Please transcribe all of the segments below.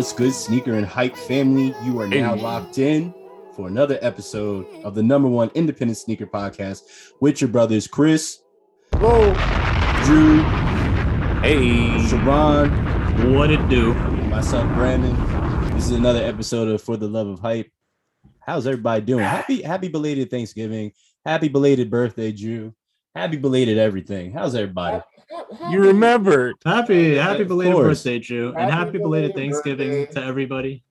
Here, what's good, sneaker and hype family? You are now locked in for another episode of the number one independent sneaker podcast with your brothers Chris, Whoa. Drew, Hey, Sharon, what it do? and myself Brandon. This is another episode of For the Love of Hype. How's everybody doing? Happy happy belated Thanksgiving. Happy belated birthday, Drew. Happy belated everything. How's everybody? You remembered. Happy happy belated course. birthday, Drew, and Happy happy belated belated Thanksgiving birthday. to everybody.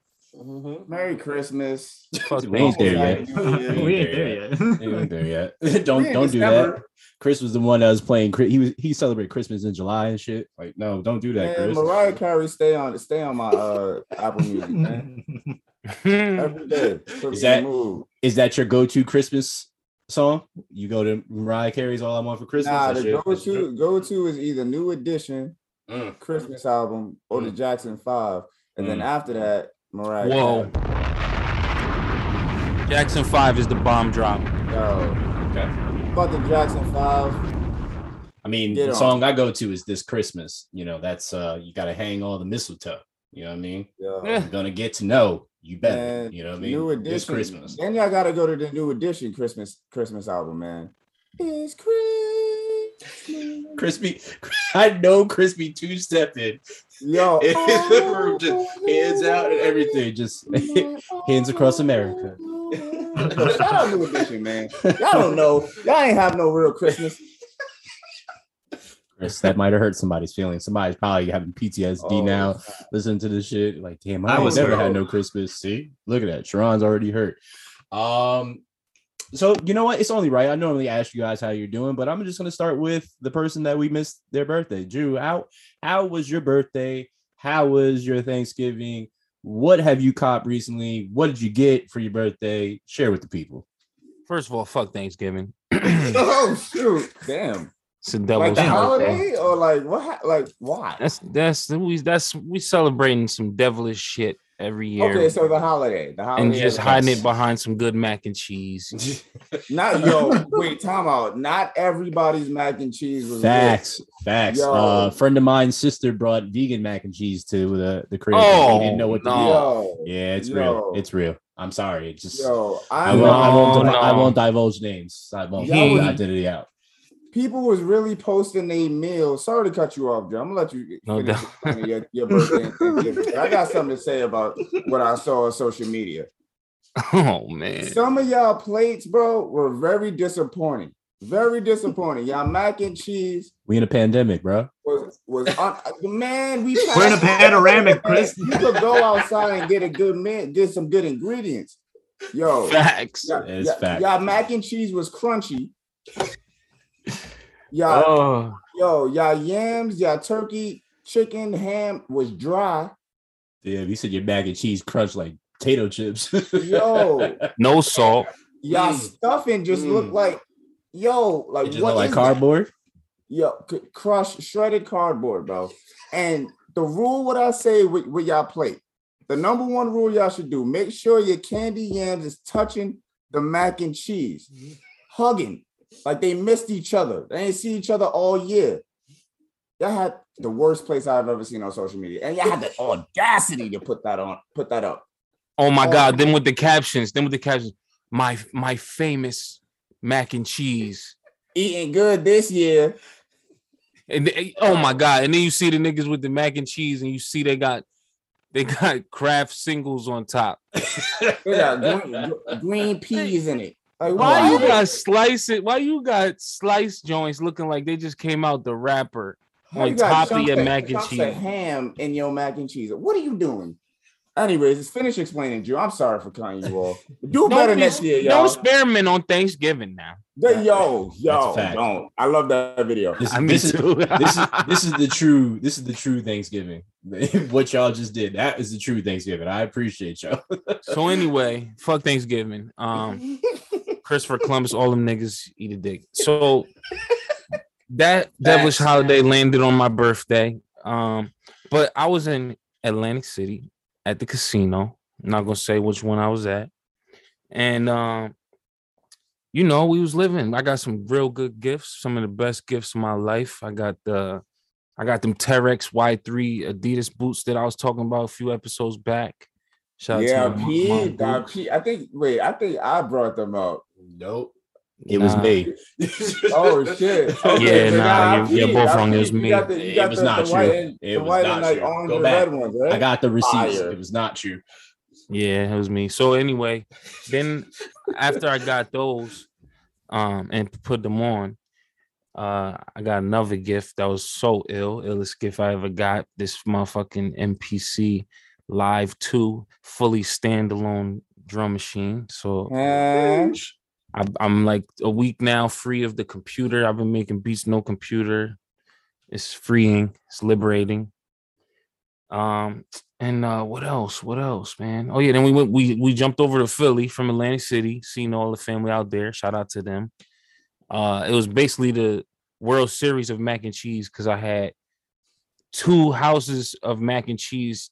Merry Christmas. Fuck We ain't there yet. We ain't there yet. We ain't there yet. don't don't do that. Chris was the one that was playing. He was he celebrated Christmas in July and shit. Like, no, don't do that, Man, Chris. Mariah Carey, stay on, stay on my uh Apple Music, man. Every day. Is that- in the mood. Is that your go-to Christmas song? You go to Mariah Carey's "All I Want for Christmas." Nah, the go to go to is either New Edition Mm. Christmas album or the Jackson Five, and then Mm. after that, Mariah. Whoa. Carey. Jackson Five is the bomb drop. Yo, Okay. fuck the Jackson Five. I mean, Get the on. song I go to is "This Christmas." You know, that's uh, you got to hang all the mistletoe. You know what I mean? Yeah. You're gonna get to know you better. Man, you know what I mean? New This edition. Christmas. Then y'all gotta go to the new edition Christmas Christmas album, man. It's Christmas. Crispy, I know Crispy two stepping Yo, in the room, just hands out and everything, just hands across America. Shout out new edition, man. Y'all don't know. Y'all ain't have no real Christmas. Chris, that might have hurt somebody's feelings. Somebody's probably having PTSD Oh, now. Listen to this shit. Like, damn, I, I was was never hurt. had no Christmas. See, look at that. Sharon's already hurt. Um, so you know what? It's only right. I normally ask you guys how you're doing, but I'm just gonna start with the person that we missed their birthday. Drew, how how was your birthday? How was your Thanksgiving? What have you copped recently? What did you get for your birthday? Share with the people. First of all, fuck Thanksgiving. oh shoot, damn. It's a Like the holiday. holiday or like what? Like why? That's that's we that's we celebrating some devilish shit every year. Okay, so the holiday, the holiday, and just is- hiding it behind some good mac and cheese. Not yo, wait, time out. Not everybody's mac and cheese was good. Facts, facts. Yo. Uh, a friend of mine's sister brought vegan mac and cheese to the the crib. Oh, he didn't know what to no. do. Yeah, it's Yo. real. It's real. I'm sorry. It's just yo, I I won't, I, won't, No, I won't divulge names. I won't Y'all give was- the identity out. People was really posting their meals. Sorry to cut you off, Joe. I'm gonna let you No finish doubt. your, your birthday. and I got something to say about what I saw on social media. oh man. Some of y'all plates, bro, were very disappointing. Very disappointing. Y'all mac and cheese We in a pandemic, bro. was was un- man. We We're in a passed- panoramic, Chris. You could go outside and get a good man, get some good ingredients. Yo, Facts. y'all, It's y'all- fact. y'all mac and cheese was crunchy. Y'all, Oh, yo, y'all yams, y'all turkey, chicken, ham was dry. Yeah, you said your mac and cheese crunch like potato chips. Yo, no salt. y'all Mm. stuffing just Mm. looked like, yo, like It just what like is cardboard. that? Yo, c- crushed, shredded cardboard, bro. And the rule, what I say with, with y'all plate, the number one rule y'all should do: make sure your candy yams is touching the mac and cheese, hugging like they missed each other. They ain't see each other all year. Y'all had the worst place I've ever seen on social media, and y'all had the audacity to put that on, put that up. Oh my Oh. god. Then with the captions, then with the captions, my my famous mac and cheese. Eating good this year. And they- oh my god! And then you see the niggas with the mac and cheese, and you see they got they got Kraft singles on top. They got green, green peas in it. Like Why you got slice it? Why you got slice joints looking like they just came out the wrapper How on top of chunks your mac and cheese? ham in your mac and cheese. What are you doing? Anyways, just finish explaining, Drew. I'm sorry for cutting you off. Do better be- next year, Don't y'all. experiment on Thanksgiving now. The- yo, yo, don't. I love that video. This, I mean, this is this is this is the true this is the true Thanksgiving. what y'all just did. That is the true Thanksgiving. I appreciate y'all. so anyway, fuck Thanksgiving. Um, Christopher Columbus, all them niggas eat a dick. So that devilish holiday landed on my birthday. Um, but I was in Atlantic City at the casino. I'm not gonna say which one I was at, and um, you know, we was living. I got some real good gifts, some of the best gifts of my life. I got the, I got them Terrex Y3 Adidas boots that I was talking about a few episodes back. Shout yeah, out to my- my P, dog. P. I think. Wait, I think I brought them up. Nope. It was me. Oh shit! Yeah, so nah, I you- you're both wrong, it was me. the, It was the, not the you. and, It the was white not and you. orange Go back. red ones, right? I got the receipts. Fire. It was not you. Yeah, it was me. So anyway, then after I got those um and put them on, uh I got another gift that was so ill, illest gift I ever got. This motherfucking MPC Live 2 fully standalone drum machine. So Huh? I, I'm like a week now free of the computer. I've been making beats no computer. It's freeing. It's liberating. Um and uh what else? What else, man? Oh yeah, then we went we we jumped over to Philly from Atlantic City, seeing all the family out there. Shout out to them. Uh it was basically the World Series of mac and cheese because I had two houses of mac and cheese.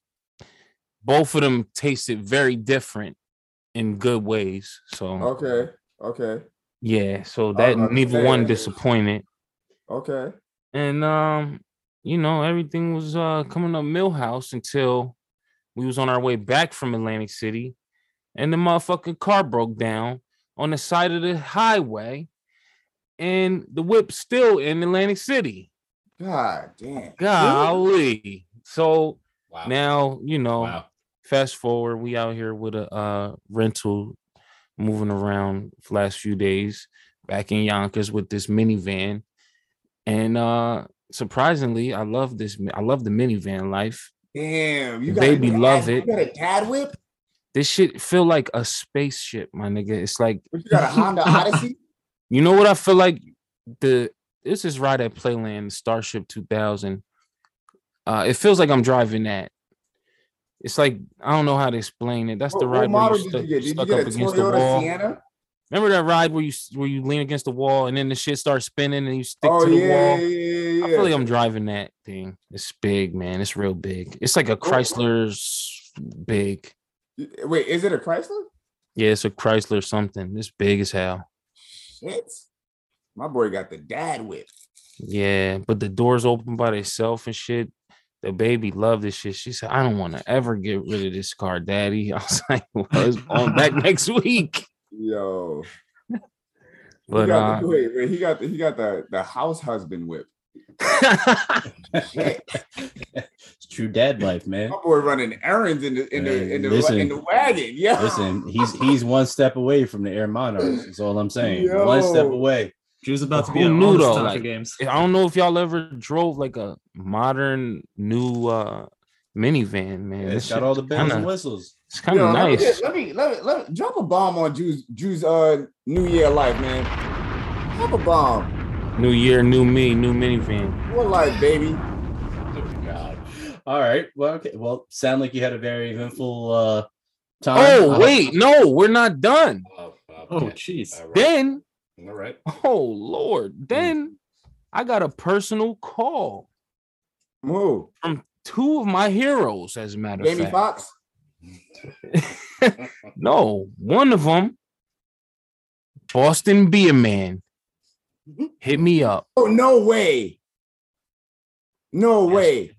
Both of them tasted very different in good ways. So Okay. Okay. yeah, so that was neither one disappointed. Okay. And um, you know, everything was uh coming up Milhouse until we was on our way back from Atlantic City and the motherfucking car broke down on the side of the highway and the whip still in Atlantic City. God damn. Golly. So Wow. now, you know, wow. Fast forward, we out here with a uh rental moving around last few days back in Yonkers with this minivan. And uh surprisingly, I love this I love the minivan life. Damn. You The got a baby dad- love it. You got a dad whip? This shit feel like a spaceship, my nigga. It's like But you got a Honda Odyssey? you know what I feel like the this is right at Playland Starship 2000. Uh it feels like I'm driving that. It's like I don't know how to explain it. That's the What, what ride where you stuck, you you stuck get up a against the wall. Sienna? Remember that ride where you where you lean against the wall and then the shit starts spinning and you stick Oh to the yeah, wall? yeah, yeah, I feel like I'm driving that thing. It's big, man. It's real big. It's like a Chrysler's big. Wait, is it a Chrysler? Yeah, it's a Chrysler something. It's big as hell. Shit. My boy got the dad whip. Yeah, but the doors open by themselves and shit. The baby loved this shit. She said, I don't want to ever get rid of this car, daddy. I was like, well, it's on back next week. Yo. But he got uh the, wait, wait, he got the, he got the the house husband whip. It's true dad life, man. My boy running errands in the in the Hey, in the, listen. in the wagon. Yeah. Listen, he's he's one step away from the Air Monarchs. That's all I'm saying. One step away. Drew's about to Who be on knew all the though, like- games. I don't know if y'all ever drove like a modern new uh minivan, man. Yeah, This it's got all the bells and kinda- whistles. It's kind of let me nice. Let me, let me let me drop a bomb on Drew's Drew's uh New Year life, man. Drop a bomb. New year, new me, new minivan. What life, baby? Oh God. All right. Well, okay. Well, sound like you had a very eventful uh time. Oh Uh, wait, no, we're not done. Oh, okay. Oh, jeez. All right. Then, All right. oh lord, mm. then I got a personal call Who? from two of my heroes. As a matter of Jamie fact, Foxx? no, one of them, Boston Beer Man, mm-hmm. hit me up. Oh no way. No way.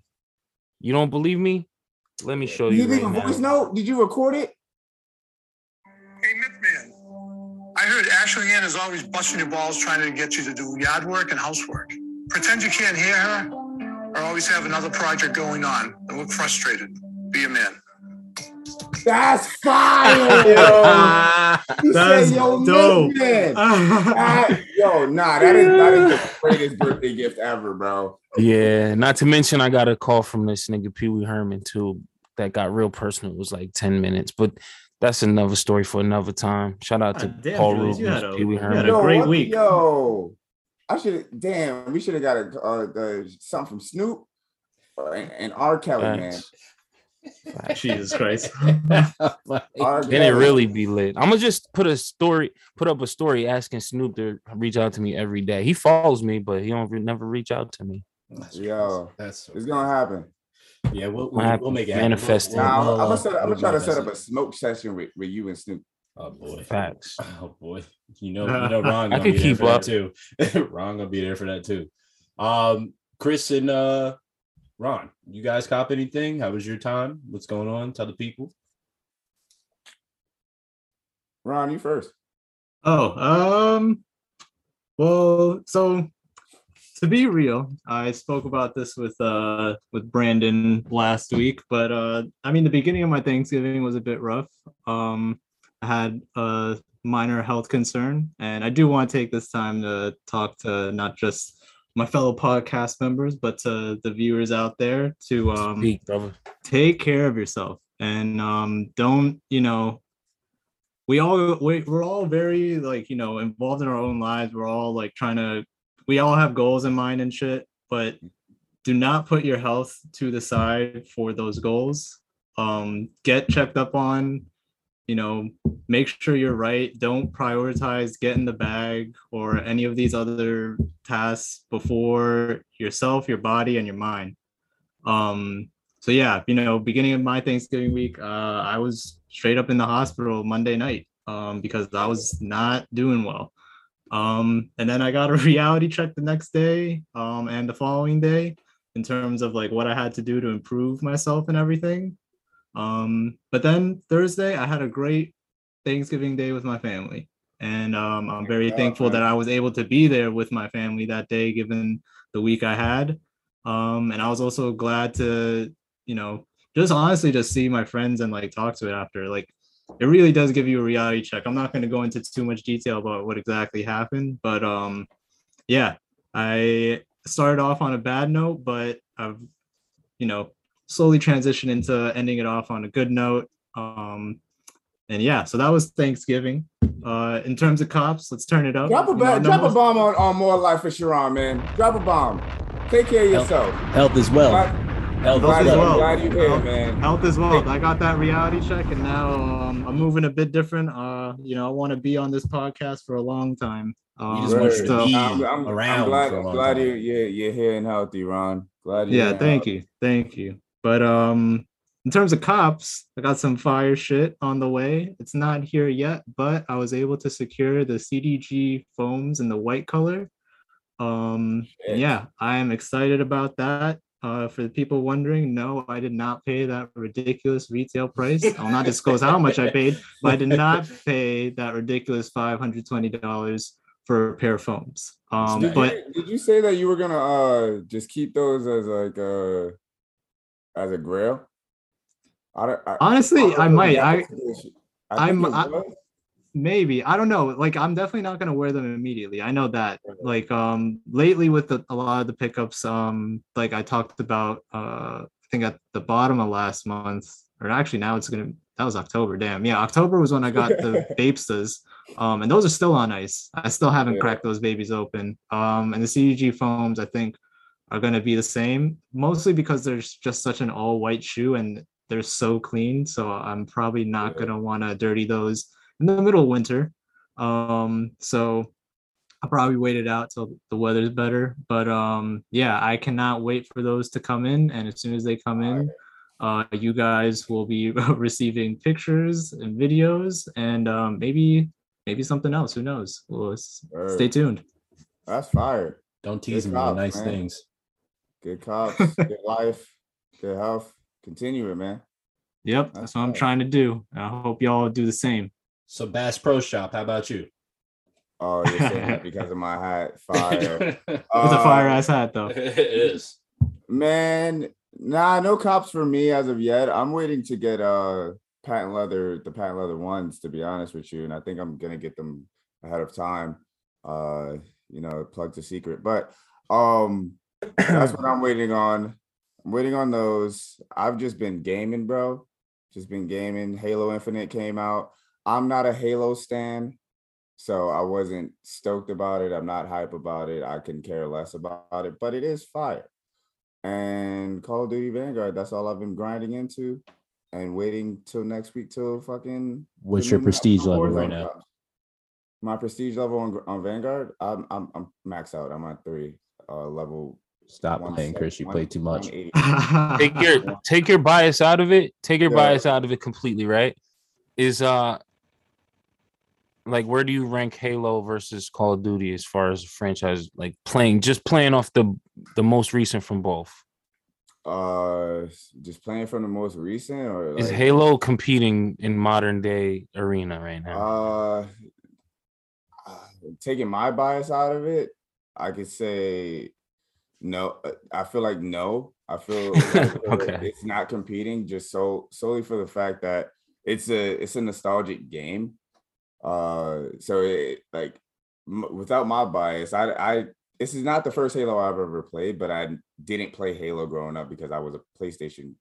You don't believe me? Let me show you. you leave right a voice now. note? Did you record it? Hey, Mythman. I heard Ashley Ann is always busting your balls trying to get you to do yard work and housework. Pretend you can't hear her or always have another project going on and look frustrated. Be a man. That's fire. He That's said, yo, dope. man. That- yo, nah, that is that is the greatest birthday gift ever, bro. Yeah, not to mention I got a call from this nigga Pee Wee Herman too. That got real personal. It was like ten minutes, but that's another story for another time. Shout out to God damn, Paul Julius, you Reubens, had a- Pee Wee you had a great what- week. Yo, I should have. Damn, we should have got a uh, the, something from Snoop uh, and R. Kelly, man. Jesus Christ. R. Then it really be lit. I'm gonna just put a story, put up a story asking Snoop to reach out to me every day. He follows me, but he don't never reach out to me. That's Yo. That's It's gonna happen. Yeah. We'll, we'll, we'll make it Manifest happen. it. Nah, I'm, We'll- I'm, gonna we'll, I'm gonna try to set up a smoke session with, with you and Snoop. Oh boy. Facts. Oh boy. You know, you know, Ron. I Gonna could keep up. too. Ron gonna be there for that too. Um. Chris and uh Ron, you guys cop anything? How was your time? What's going on? Tell the people. Ron, you first. Oh, um, well, so to be real, I spoke about this with uh with Brandon last week, but uh I mean the beginning of my Thanksgiving was a bit rough. Um I had a minor health concern and I do want to take this time to talk to not just my fellow podcast members but to the viewers out there to um Speak, take care of yourself. And um don't you know we all we, we're all very like you know involved in our own lives. We're all like trying to we all have goals in mind and shit but do not put your health to the side for those goals. Um get checked up on you know make sure you're right. Don't prioritize getting the bag or any of these other tasks before yourself your body and your mind. Um so yeah you know beginning of my thanksgiving week uh i was straight up in the hospital monday night um because i was not doing well um and then i got a reality check the next day um and the following day in terms of like what i had to do to improve myself and everything. Um but then thursday i had a great thanksgiving day with my family. And um i'm very Yeah, thankful that i was able to be there with my family that day given the week i had. Um and i was also glad to you know just honestly just see my friends and like talk to it after. Like it really does give you a reality check i'm not going to go into too much detail about what exactly happened but um yeah i started off on a bad note but i've you know slowly transitioned into ending it off on a good note um and yeah so that was thanksgiving uh in terms of cops let's turn it up Drop a You know, ba- no drop a bomb on, on more life for Sharon, man. Drop a bomb. Take care of yourself. Health as well. Glad, Health glad, as as you- well. well. glad you're here, Health. man. health as well. I got that reality check, and now um, I'm moving a bit different. Uh, you know, I want to be on this podcast for a long time. Um, just want to so- be I'm, I'm, around I'm glad, for a I'm long glad time. you're, you're, you're here and healthy, Ron. Glad you're yeah, here and thank healthy. you, thank you. But um, in terms of cops, I got some fire shit on the way. It's not here yet, but I was able to secure the CDG foams in the white color. Um, yeah, I am excited about that. Uh, for the people wondering, no, I did not pay that ridiculous retail price. I'll not disclose how much I paid, but I did not pay that ridiculous five hundred twenty dollars for a pair of foams. Um, Did, but you, did you say that you were gonna uh just keep those as like uh as a grail? I, don't- I, honestly, don't I might. the I application. I I'm- maybe. I don't know. Like i'm definitely not going to wear them immediately. I know that like um lately with the, a lot of the pickups um like i talked about uh i think at the bottom of last month or actually now it's gonna that was october damn. Yeah october was when i got the vapestas um and those are still on ice. I still haven't Yeah. cracked those babies open. Um and the cdg foams i think are going to be the same mostly because there's just such an all white shoe and they're so clean so i'm probably not Yeah. going to want to dirty those in the middle of winter. Um, so I'll probably wait it out till the weather's better. But um, yeah, I cannot wait for those to come in. And as soon as they come in, uh, you guys will be receiving pictures and videos and um, maybe maybe something else. Who knows? Well, s- Word. stay tuned. That's fire. Don't tease Good me with cops, nice man. things. Good cops, good life, good health. Continue it, man. Yep, That's that's what I'm trying to do. I hope y'all do the same. So Bass Pro Shop, how about you? Oh, you're saying that because of my hat. Fire. It's a fire ass hat though. it is. Man, nah, no cops for me as of yet. I'm waiting to get uh patent leather, the patent leather ones, to be honest with you. And I think I'm gonna get them ahead of time. Uh, you know, plug the secret. But um that's what I'm waiting on. I'm waiting on those. I've just been gaming, bro. Just been gaming. Halo Infinite came out. I'm not a Halo stan, so I wasn't stoked about it. I'm not hype about it. I can care less about it, but it is fire. And Call of Duty Vanguard, that's all I've been grinding into and waiting till next week till fucking What's your prestige level right now? drops. My prestige level on, on Vanguard, I'm I'm I'm max out. I'm at three, uh level. Stop playing, Chris. You play too much. take your take your bias out of it take your Yeah. bias out of it completely right is uh like where do you rank Halo versus Call of Duty as far as franchise like playing just playing off the the most recent from both? Uh, just playing from the most recent, or Is Halo competing in modern day arena right now? Uh, uh, taking my bias out of it, I could say no. uh, I feel like no. I feel like, Okay. it's not competing just so solely for the fact that it's a it's a nostalgic game. Uh, so it like m- without my bias, I I this is not the first Halo I've ever played, but I didn't play Halo growing up because I was a PlayStation.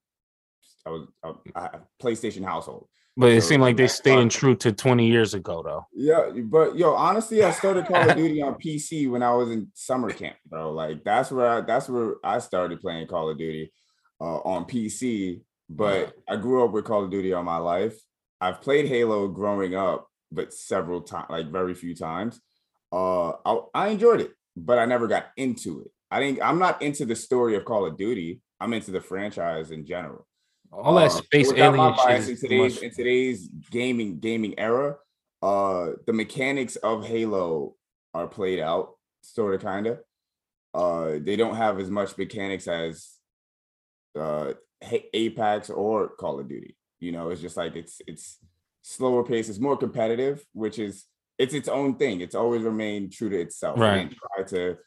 I was a, a PlayStation household. but it so seemed like they staying true to 20 years ago though. Yeah, but yo, honestly, I started Call of Duty on PC when I was in summer camp, bro. Like that's where I, that's where I started playing Call of Duty uh, on PC. But I grew up with Call of Duty all my life. I've played Halo growing up, but several times, like very few times. Uh, I, I enjoyed it, but I never got into it. I think I'm not into the story of Call of Duty. I'm into the franchise in general. All that Uh, space alien shit in today's in today's gaming gaming era, uh, the mechanics of Halo are played out, sort of, kind of. Uh, they don't have as much mechanics as uh Apex or Call of Duty. You know, it's just like it's it's slower pace. It's more competitive, which is it's its own thing. It's always remained true to itself. Right. And try to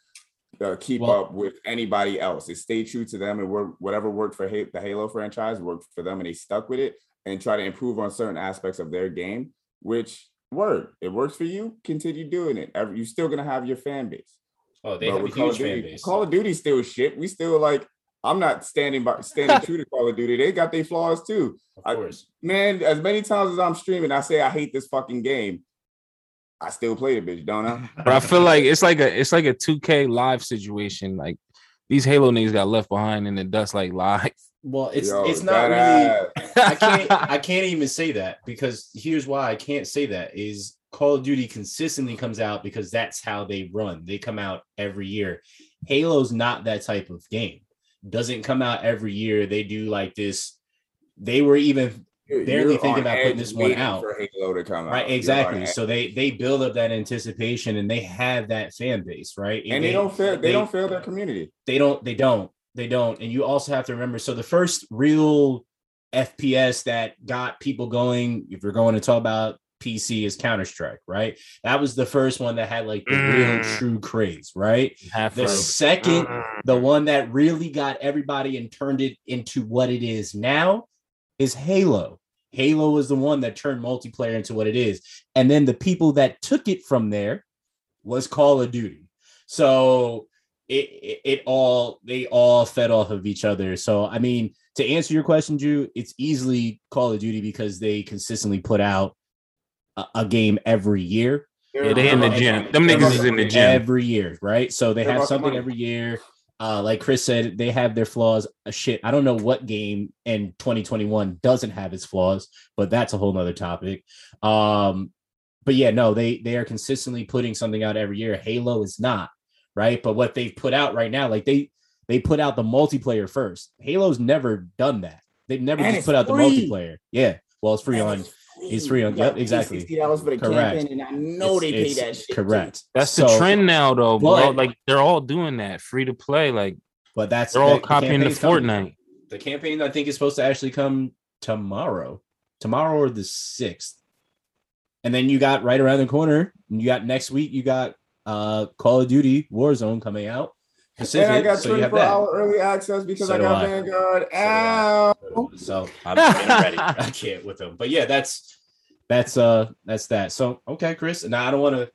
uh, keep Well- up with anybody else. It stayed true to them and work whatever worked for Ha- the Halo franchise worked for them, and they stuck with it and try to improve on certain aspects of their game. Which work it works for you, continue doing it. Every, you're still gonna have your fan base. Oh, they But have a with Call huge Duty, fan base. Call of Duty still shit. We still like. I'm not standing by standing true to Call of Duty. They got their flaws too. of I- course. Man, as many times as I'm streaming, I say I hate this fucking game. I still play the bitch, don't I? But I feel like it's like a it's like a 2K live situation. Like these Halo niggas got left behind in the dust like live. Well, it's Yo, it's not really. ass. I can't I can't even say that because here's why I can't say that is Call of Duty consistently comes out because that's how they run. They come out every year. Halo's not that type of game. Doesn't come out every year. They do like this. They were even barely thinking about putting this one out. for Halo to come out. right exactly. So they they build up that anticipation and they have that fan base, right? and they don't fail. They, don't fail their community. they don't they don't they don't and you also have to remember so the first real fps that got people going if you're going to talk about pc is counter-strike right? That was the first one that had like the real Mm. true craze right? Half the second the one that really got everybody and turned it into what it is now is halo. Halo was the one that turned multiplayer into what it is. And then the people that took it from there was call of duty. So it, it it all they all fed off of each other. So i mean to answer your question drew it's easily call of duty because they consistently put out a, a game every year Yeah, they in the gym. Them niggas is in the gym. every year, right? So they They're have something money. every year. Uh, like Chris said, they have their flaws. Uh, shit, I don't know what game in 2021 doesn't have its flaws, but that's a whole nother topic. Um, but yeah, no, they they are consistently putting something out every year. Halo is not, right? But what they've put out right now, like they they put out the multiplayer first. Halo's never done that. They've never And just put out the multiplayer. Yeah. Well, it's free on it's free on- yep, exactly. Sixty dollars for the Correct. campaign, and I know It's- they pay that shit. too. Correct. That's the trend now, though. Bro. But- Like they're all doing that, free to play. Like But that's they're all that- copying the campaign's coming. Fortnite. The campaign I think is supposed to actually come tomorrow, tomorrow or the sixth. And then you got right around the corner. You got next week. You got uh Call of Duty Warzone coming out. Pacific, And I got so you have 24 that. hour early access because So I got I. Vanguard. So do I. Ow. So I'm getting ready. I can't with them. But yeah, that's that's uh that's that. So okay, Chris. Now I don't want to.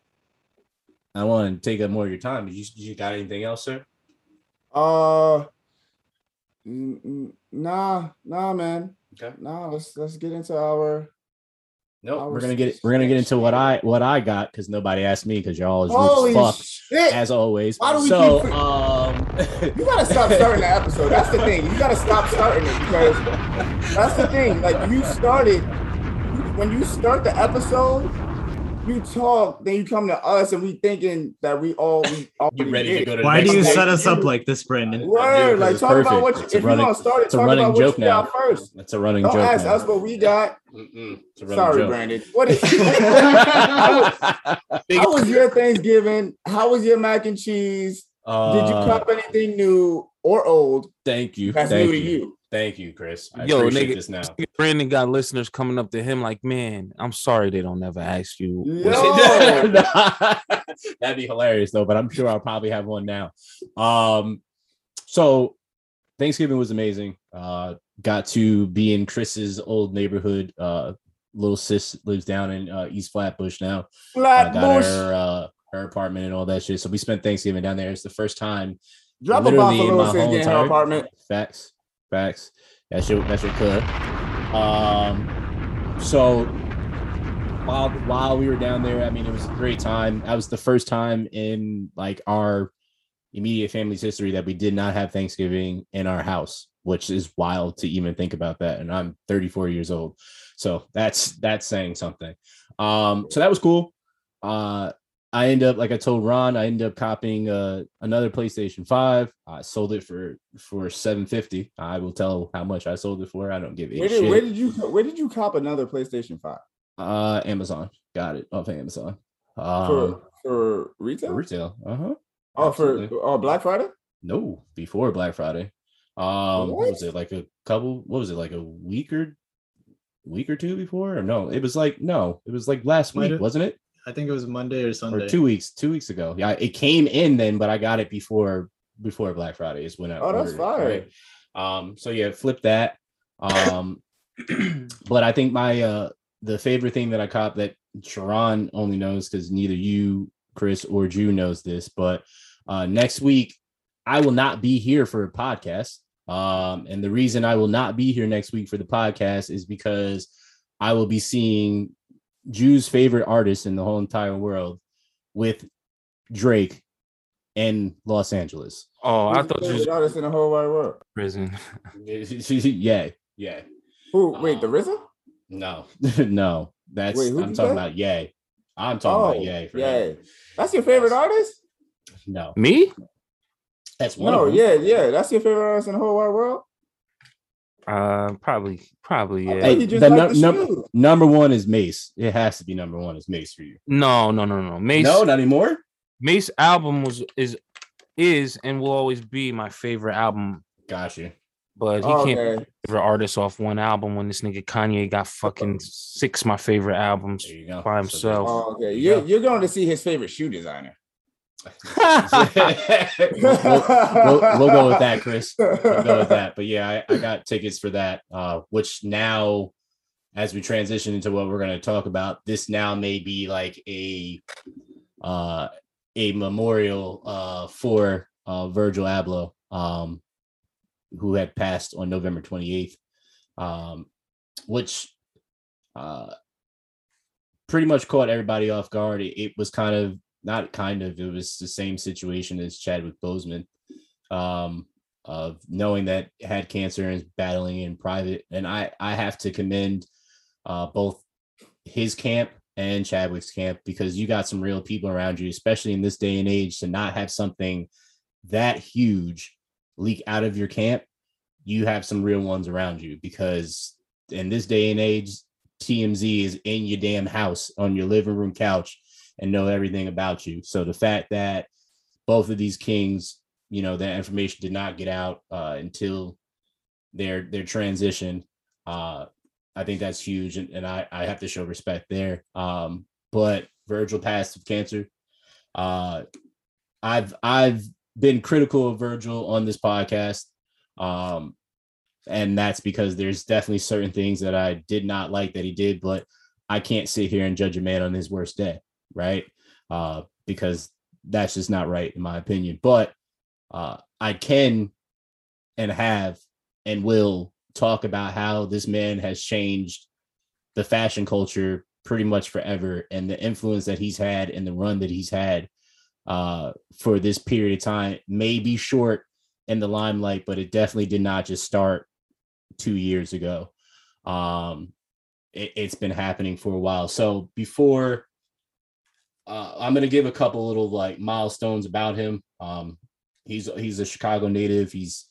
I don't want to take up more of your time. You, you got anything else, sir? Uh, nah, nah, man. Okay. Nah, let's let's get into our. No, I we're gonna get we're gonna get into what I what I got because nobody asked me because y'all is Holy fuck shit! as always. Why do we so keep- um You gotta stop starting the episode. That's the thing. You gotta stop starting it because that's the thing. Like you started when you start the episode, you talk, then you come to us, and we thinking that we all we already ready to go to the Why do you stage. set us up like this, Brandon? Word, because like talk perfect. about what you, It's if running- you gonna start it, it's a talk running about joke what you now. got first. That's a running Don't joke. ask now. us what we got. Sorry, joke. Brandon. What is how was your Thanksgiving? How was your mac and cheese? Did you Uh, cop anything new or old Thank you. that's Thank new you. to you? Thank you, Chris. I Yo, appreciate nigga, this now. Brandon got listeners coming up to him like, man, I'm sorry they don't ever ask you. Yo. That'd be hilarious though, but I'm sure I'll probably have one now. Um, so Thanksgiving was amazing. Uh, got to be in Chris's old neighborhood. Uh, little sis lives down in uh, East Flatbush now. Uh, got Flatbush. her uh, her apartment and all that shit. So we spent Thanksgiving down there. It's the first time Drop a bomb literally for in little my sis whole her entire- apartment. Facts, facts. That shit, that shit could. Um, so while while we were down there, I mean, it was a great time. That was the first time in like our immediate family's history that we did not have Thanksgiving in our house, which is wild to even think about that. And I'm 34 years old, so that's that's saying something. Um, so that was cool. Uh, I end up like I told Ron, I end up copying uh, another PlayStation 5. I sold it for for 750. I will tell how much I sold it for. I don't give a Where did, shit. where did you where did you cop another PlayStation Five Uh, Amazon got it off Amazon. Um, for for for retail? retail. Uh huh. Oh, for absolutely. oh Black Friday. No, before Black Friday. Um, what? was it like a couple? What was it like a week or week or two before? Or no, it was like no, it was like last week, wasn't it? I think it was Monday or Sunday. Or two weeks, two weeks ago. Yeah, it came in then, but I got it before before Black Friday is when I. Oh, that's ordered it, fire. Um, so yeah, flip that. Um, but I think my uh the favorite thing that I caught that Sharon only knows because neither you, Chris, or Drew knows this, but uh next week I will not be here for a podcast. Um, and the reason I will not be here next week for the podcast is because I will be seeing Drew's favorite artist in the whole entire world with Drake in Los Angeles. Oh, I thought the you was favorite artist in the whole wide world. prison. yeah, yeah. Who? Uh, wait, the RZA? No, no, that's Wait, I'm talking say? about Yay. I'm talking Oh, about Yay. For yeah. him. That's your favorite artist? No, Me? that's one. No, of them. yeah, yeah. That's your favorite artist in the whole wide world. Uh, probably, probably, yeah. thought Hey, the liked num- the num- Number one is Mase. It has to be number one is Mase for you. No, no, no, no. Mase, No, not anymore. Mase album was is is and will always be my favorite album. Gotcha. But he Oh, can't okay. be favorite artist off one album when this nigga Kanye got fucking six my favorite albums. There you go. By himself. Oh, okay. you You're, go. you're going to see his favorite shoe designer. We'll, we'll- we'll go with that, Chris. We'll go with that. But yeah, I, I got tickets for that. Uh, which now, as we transition into what we're going to talk about, this now may be like a uh, a memorial uh, for uh, Virgil Abloh, um, who had passed on November 28th, um, which uh, pretty much caught everybody off guard. It, it was kind of not kind of, it was the same situation as Chadwick Boseman, um, of knowing that had cancer and is battling in private. And I, I have to commend uh, both his camp and Chadwick's camp because you got some real people around you, especially in this day and age, to not have something that huge leak out of your camp. You have some real ones around you because in this day and age, TMZ is in your damn house on your living room couch and know everything about you. So the fact that both of these kings, you know, that information did not get out uh, until their their transition, uh, I think that's huge, and, and I I have to show respect there. Um, but Virgil passed of cancer. Uh, I've I've been critical of Virgil on this podcast, um, and that's because there's definitely certain things that I did not like that he did, but I can't sit here and judge a man on his worst day, right? Uh, because that's just not right in my opinion. But uh, I can and have and will talk about how this man has changed the fashion culture pretty much forever and the influence that he's had and the run that he's had uh, for this period of time may be short in the limelight, but it definitely did not just start two years ago. Um, it, it's been happening for a while. So before uh, I'm gonna give a couple little like milestones about him. Um, he's he's a Chicago native. He's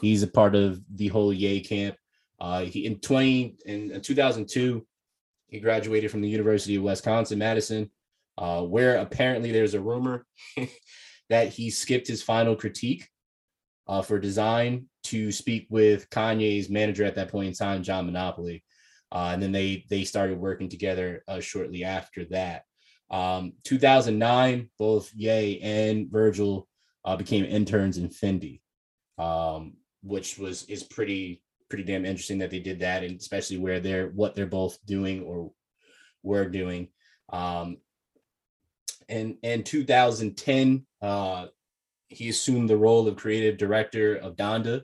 he's a part of the whole Yay camp. Uh, he in 20 in 2002, he graduated from the University of Wisconsin Madison, uh, where apparently there's a rumor that he skipped his final critique uh, for design to speak with Kanye's manager at that point in time, John Monopoly, uh, and then they they started working together uh, shortly after that. Um, 2009, both Ye and Virgil uh, became interns in Fendi, um, which was is pretty pretty damn interesting that they did that, and especially where they're what they're both doing or were doing. Um, and in 2010, uh, he assumed the role of creative director of Donda,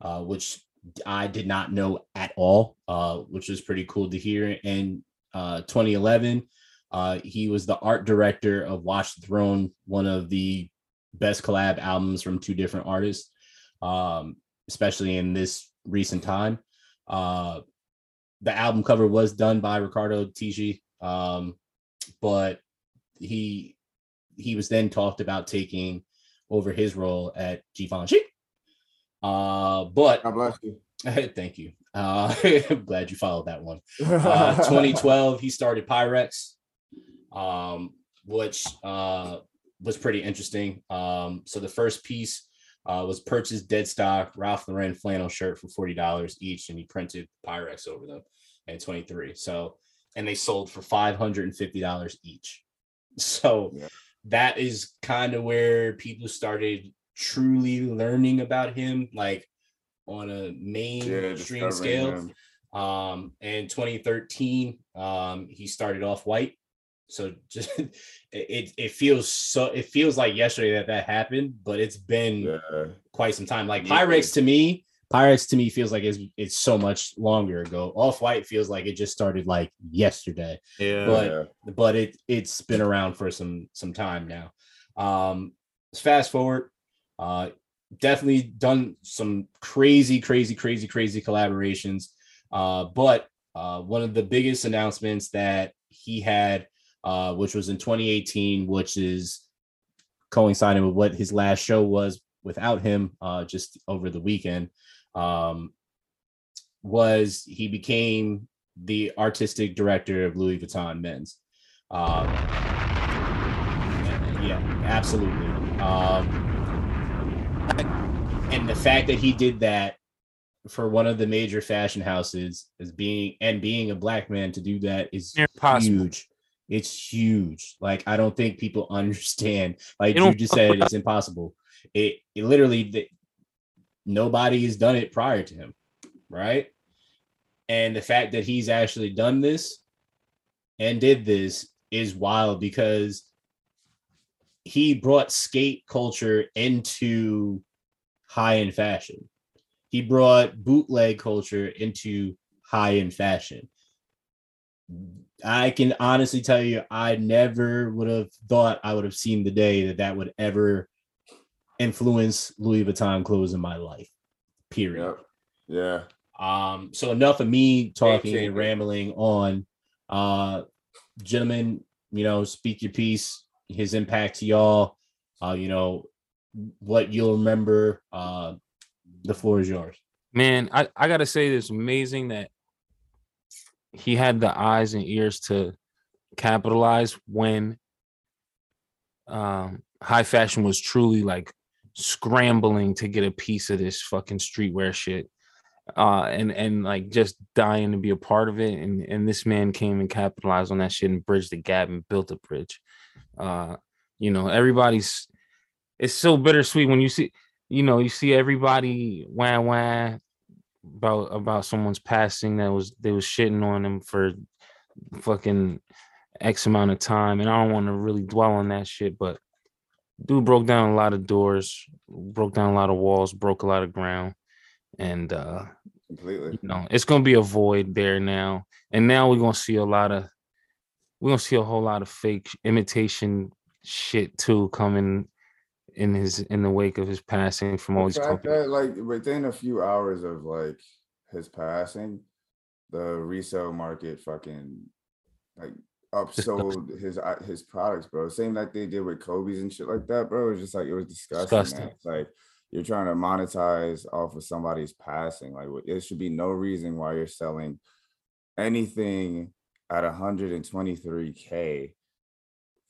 uh, which I did not know at all, uh, which was pretty cool to hear. And uh, 2011, uh, he was the art director of Watch the Throne, one of the best collab albums from two different artists, um, especially in this recent time. Uh, the album cover was done by Riccardo Tisci, um, but he he was then talked about taking over his role at Givenchy. Uh, but God bless you. thank you. Uh, I'm glad you followed that one. Uh, 2012, he started Pyrex um, which uh, was pretty interesting. Um, so the first piece uh, was purchased dead stock Ralph Lauren flannel shirt for forty dollars each, and he printed Pyrex over them in twenty three. So and they sold for five hundred and fifty dollars each. So Yeah. that is kind of where people started truly learning about him, like on a Yeah, mainstream discovering scale. him. Um, in 2013, um, he started off white. So just it it feels so it feels like yesterday that that happened, but it's been Yeah. quite some time. Like. Pyrex to me, Pyrex to me feels like it's it's so much longer ago. Off white feels like it just started like yesterday, Yeah. But- but it it's been around for some some time now. Um, fast forward. Uh, definitely done some crazy, crazy, crazy, crazy collaborations. Uh, but uh, one of the biggest announcements that he had, uh, which was in 2018, which is coinciding with what his last show was without him, uh, just over the weekend, um, was he became the artistic director of Louis Vuitton Men's. Um, yeah, absolutely. Um, and the fact that he did that for one of the major fashion houses as being and being a black man to do that is impossible. huge. It's huge. Like I don't think people understand. Like you just said, it's impossible. It it literally the, nobody has done it prior to him, right? And the fact that he's actually done this and did this is wild because he brought skate culture into high end fashion. He brought bootleg culture into high end fashion. I can honestly tell you, I never would have thought I would have seen the day that that would ever influence Louis Vuitton clothes in my life. Period. Yep. Yeah. Um, so enough of me talking and rambling on. Uh, gentlemen, you know, speak your piece. His impact to y'all. Uh, you know, what you'll remember. Uh, the floor is yours. man i i gotta say it's amazing that he had the eyes and ears to capitalize when um high fashion was truly like scrambling to get a piece of this fucking streetwear shit. Uh and and like just dying to be a part of it. And and this man came and capitalized on that shit and bridged the gap and built a bridge. Uh you know everybody's it's so bittersweet when you see you know, you see everybody wah wah about about someone's passing that was they was shitting on them for fucking X amount of time. And I don't want to really dwell on that shit, but dude broke down a lot of doors, broke down a lot of walls, broke a lot of ground. And uh, Completely. you know, it's gonna be a void there now. And now we're gonna see a lot of we're gonna see a whole lot of fake imitation shit too coming in his in the wake of his passing from all these that, like within a few hours of like his passing, the resale market fucking like upsold his uh, his products, bro. Same like they did with Kobe's and shit like that, bro. It's just like it was disgusting. Disgusting. It's like you're trying to monetize off of somebody's passing. Like there should be no reason why you're selling anything at 123k for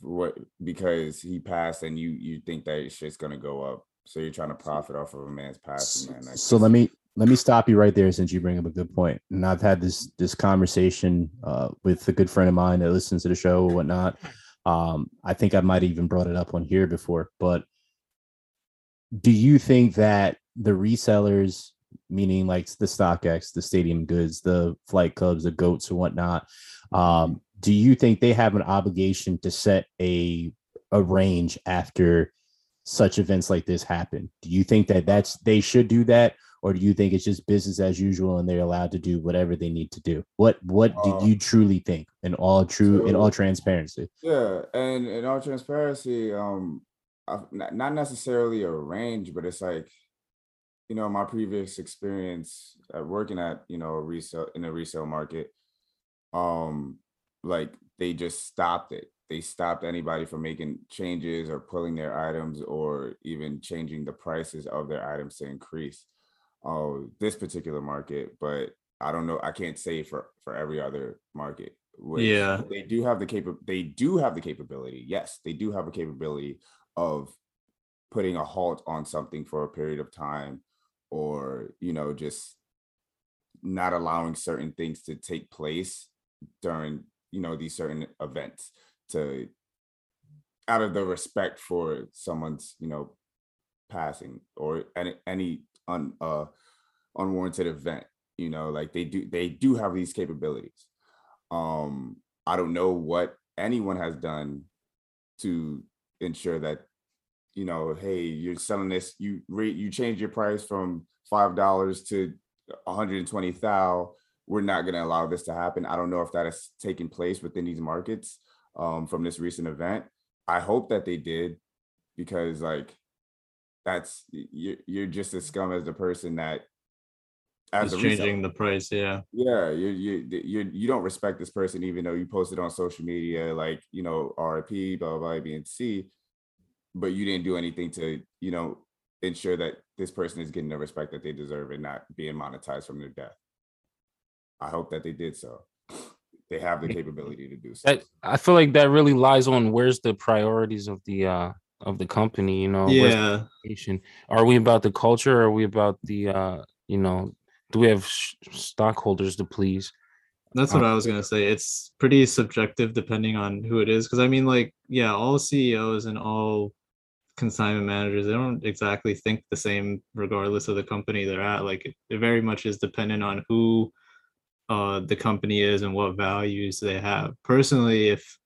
what because he passed and you you think that shit's gonna go up. So you're trying to profit off of a man's passing, man. That's so let me let me stop you right there since you bring up a good point and i've had this this conversation uh, with a good friend of mine that listens to the show or whatnot um, i think i might have even brought it up on here before but do you think that the resellers meaning like the stockx the stadium goods the flight clubs the goats or whatnot um, do you think they have an obligation to set a a range after such events like this happen? Do you think that that's they should do that? Or do you think it's just business as usual and they're allowed to do whatever they need to do? What what do Uh, you truly think in all true in all transparency? Yeah, and in all transparency, um, I- not not necessarily a range, but it's like, you know, my previous experience at working at you know a resale in a resale market, um, like they just stopped it. They stopped anybody from making changes or pulling their items or even changing the prices of their items to increase. Oh, this particular market, but I don't know. I can't say for for every other market. which Yeah. they do have the capa- They do have the capability. Yes, they do have a capability of putting a halt on something for a period of time, or you know, just not allowing certain things to take place during you know these certain events to out of the respect for someone's you know passing or any any un uh unwarranted event you know like they do they do have these capabilities. Um i don't know what anyone has done to ensure that you know hey you're selling this you rate you change your price from five dollars to 120 thou we're not going to allow this to happen i don't know if that has taken place within these markets um from this recent event i hope that they did because like that's you're, you're just as scum as the person that as It's a reseller. changing the price. Yeah. Yeah, you you you you don't respect this person even though you posted on social media like you know RIP blah blah blah B and C, but you didn't do anything to you know ensure that this person is getting the respect that they deserve and not being monetized from their death. I hope that they did so. They have the capability to do so. That I feel like that really lies on where's the priorities of the uh of the company, you know. Yeah. Are we about the culture or are we about the uh you know, do we have sh- stockholders to please? That's Uh, what I was gonna say. It's pretty subjective depending on who it is. Because I mean, like, yeah, all CEOs and all consignment managers, they don't exactly think the same regardless of the company they're at. Like, it, it very much is dependent on who uh the company is and what values they have. Personally, if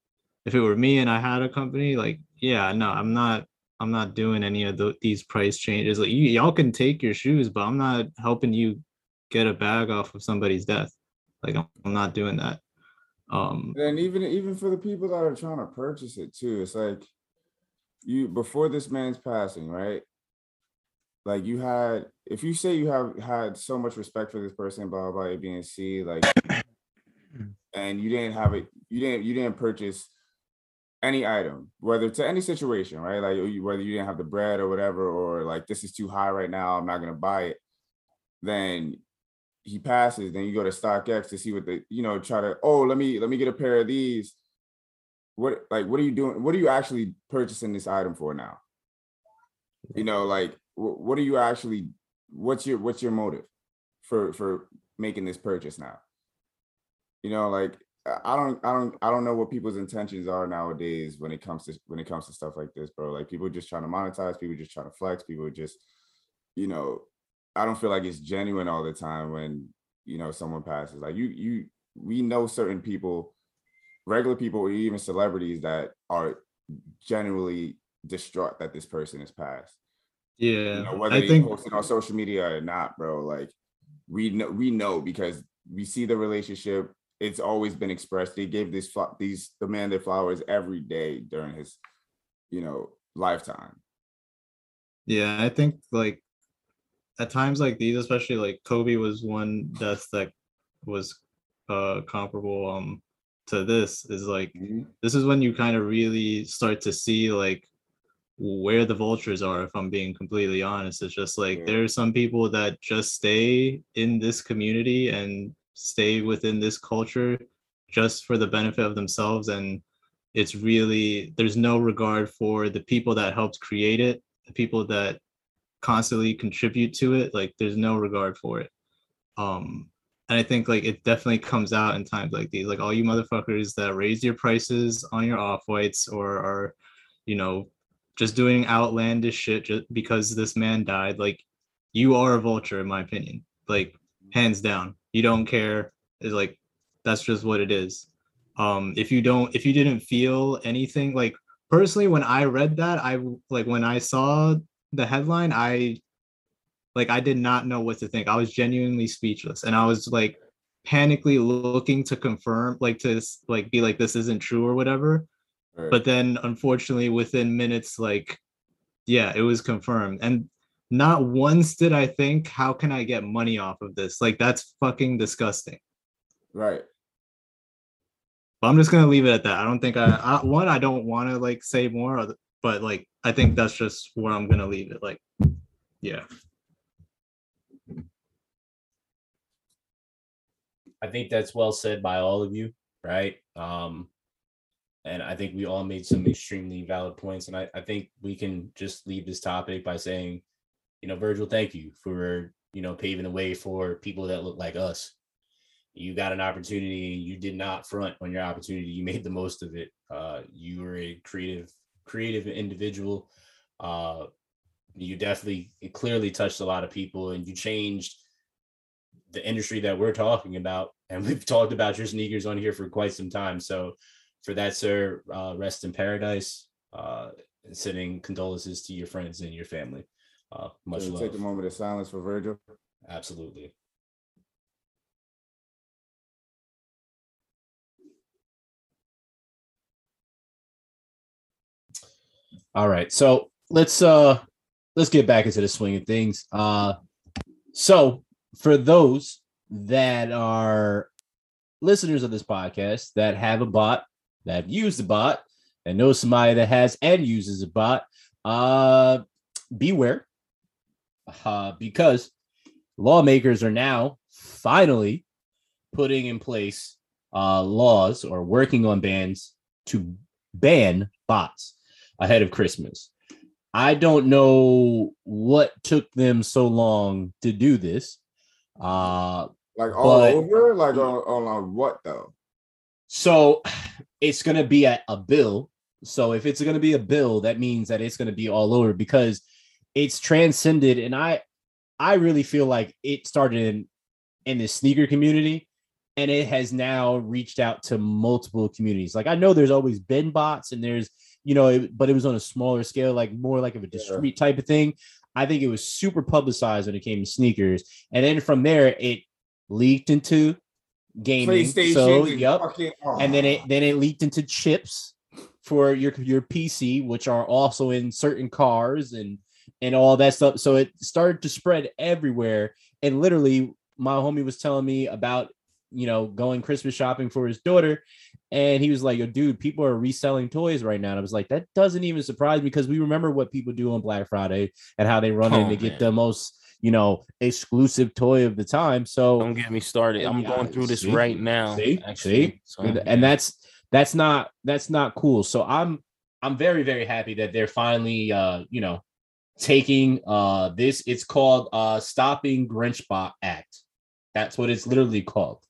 if it were me and I had a company, like, yeah, no, I'm not. I'm not doing any of the, these price changes. Like, you, y'all can take your shoes, but I'm not helping you get a bag off of somebody's death. Like I'm, I'm not doing that. Um And even even for the people that are trying to purchase it too, it's like you before this man's passing, right? Like you had, if you say you have had so much respect for this person, blah blah, blah A, B, and C, like, and you didn't have it, you didn't you didn't purchase any item, whether to any situation, right? Like whether you didn't have the bread or whatever, or like this is too high right now, I'm not gonna buy it. Then he passes, then you go to StockX to see what the, you know, try to, oh, let me let me get a pair of these. What like what are you doing? What are you actually purchasing this item for now? You know, like what are you actually what's your what's your motive for for making this purchase now? You know, like I- don't I don't I don't know what people's intentions are nowadays when it comes to when it comes to stuff like this, bro. Like people just trying to monetize, people just trying to flex, people just, you know, I don't feel like it's genuine all the time when you know someone passes. Like you, you, we know certain people, regular people, or even celebrities that are genuinely distraught that this person has passed. Yeah. You know, whether I they think post it on social media or not, bro. Like we know, we know because we see the relationship. It's always been expressed. They gave this these the man their flowers every day during his, you know, lifetime. yeah, I think like at times like these, especially like Kobe was one death that was uh comparable um to this is like Mhm. this is when you kind of really start to see like where the vultures are if i'm being completely honest it's just like Yeah. there are some people that just stay in this community and stay within this culture just for the benefit of themselves and it's really there's no regard for the people that helped create it the people that constantly contribute to it like there's no regard for it um and I think like it definitely comes out in times like these, like all you motherfuckers that raise your prices on your off whites or are, you know, just doing outlandish shit just because this man died. Like you are a vulture, in my opinion. Like hands down, you don't care. It's like that's just what it is. Um, if you don't, if you didn't feel anything, like personally, when I read that, I like when I saw the headline, I like I did not know what to think. I was genuinely speechless, and I was like panically looking to confirm, like to like be like this isn't true or whatever. Right. But then, unfortunately, within minutes, like yeah, it was confirmed, and not once did I think, how can I get money off of this? Like that's fucking disgusting. right. But I'm just gonna leave it at that. I don't think I, I one I don't want to like say more, but like I think that's just where I'm gonna leave it. Like yeah. I think that's well said by all of you, right? Um, and I think we all made some extremely valid points. And I, I think we can just leave this topic by saying, you know, Virgil, thank you for, you know, paving the way for people that look like us. You got an opportunity, you did not front on your opportunity, you made the most of it. Uh, you were a creative, creative individual. Uh, you definitely clearly touched a lot of people and you changed the industry that we're talking about and we've talked about your sneakers on here for quite some time so for that sir uh, rest in paradise. Uh sending condolences to your friends and your family. Uh much love take a moment of silence for Virgil. absolutely. All right so let's uh let's get back into the swing of things. Uh so for those that are listeners of this podcast that have a bot that have used a bot and know somebody that has and uses a bot uh beware uh because lawmakers are now finally putting in place uh laws or working on bans to ban bots ahead of christmas i don't know what took them so long to do this uh Like all But- over? Like on, on, on what though? So it's going to be a, a bill. So if it's going to be a bill, that means that it's going to be all over because it's transcended. And I, I really feel like it started in, in the sneaker community and it has now reached out to multiple communities. Like I know there's always been bots and there's, you know, it- but it was on a smaller scale, like more like of a discrete type of thing. I think it was super publicized when it came to sneakers. And then from there, it leaked into gaming. PlayStation. So, and yep fucking- and then it oh. then it leaked into chips for your your PC, which are also in certain cars and and all that stuff. So it started to spread everywhere. And literally, my homie was telling me about you know going Christmas shopping for his daughter, and he was like, "Yo, dude, people are reselling toys right now." And I was like, "That doesn't even surprise me because we remember what people do on Black Friday and how they run in Oh, to get the most." You know, exclusive toy of the time. So Don't get me started. I'm Yeah, going through this see? right now. See? actually. See? So, and, yeah. and that's that's not that's not cool so i'm i'm very very happy that they're finally uh you know taking uh this it's called uh stopping grinchbot act that's what it's literally called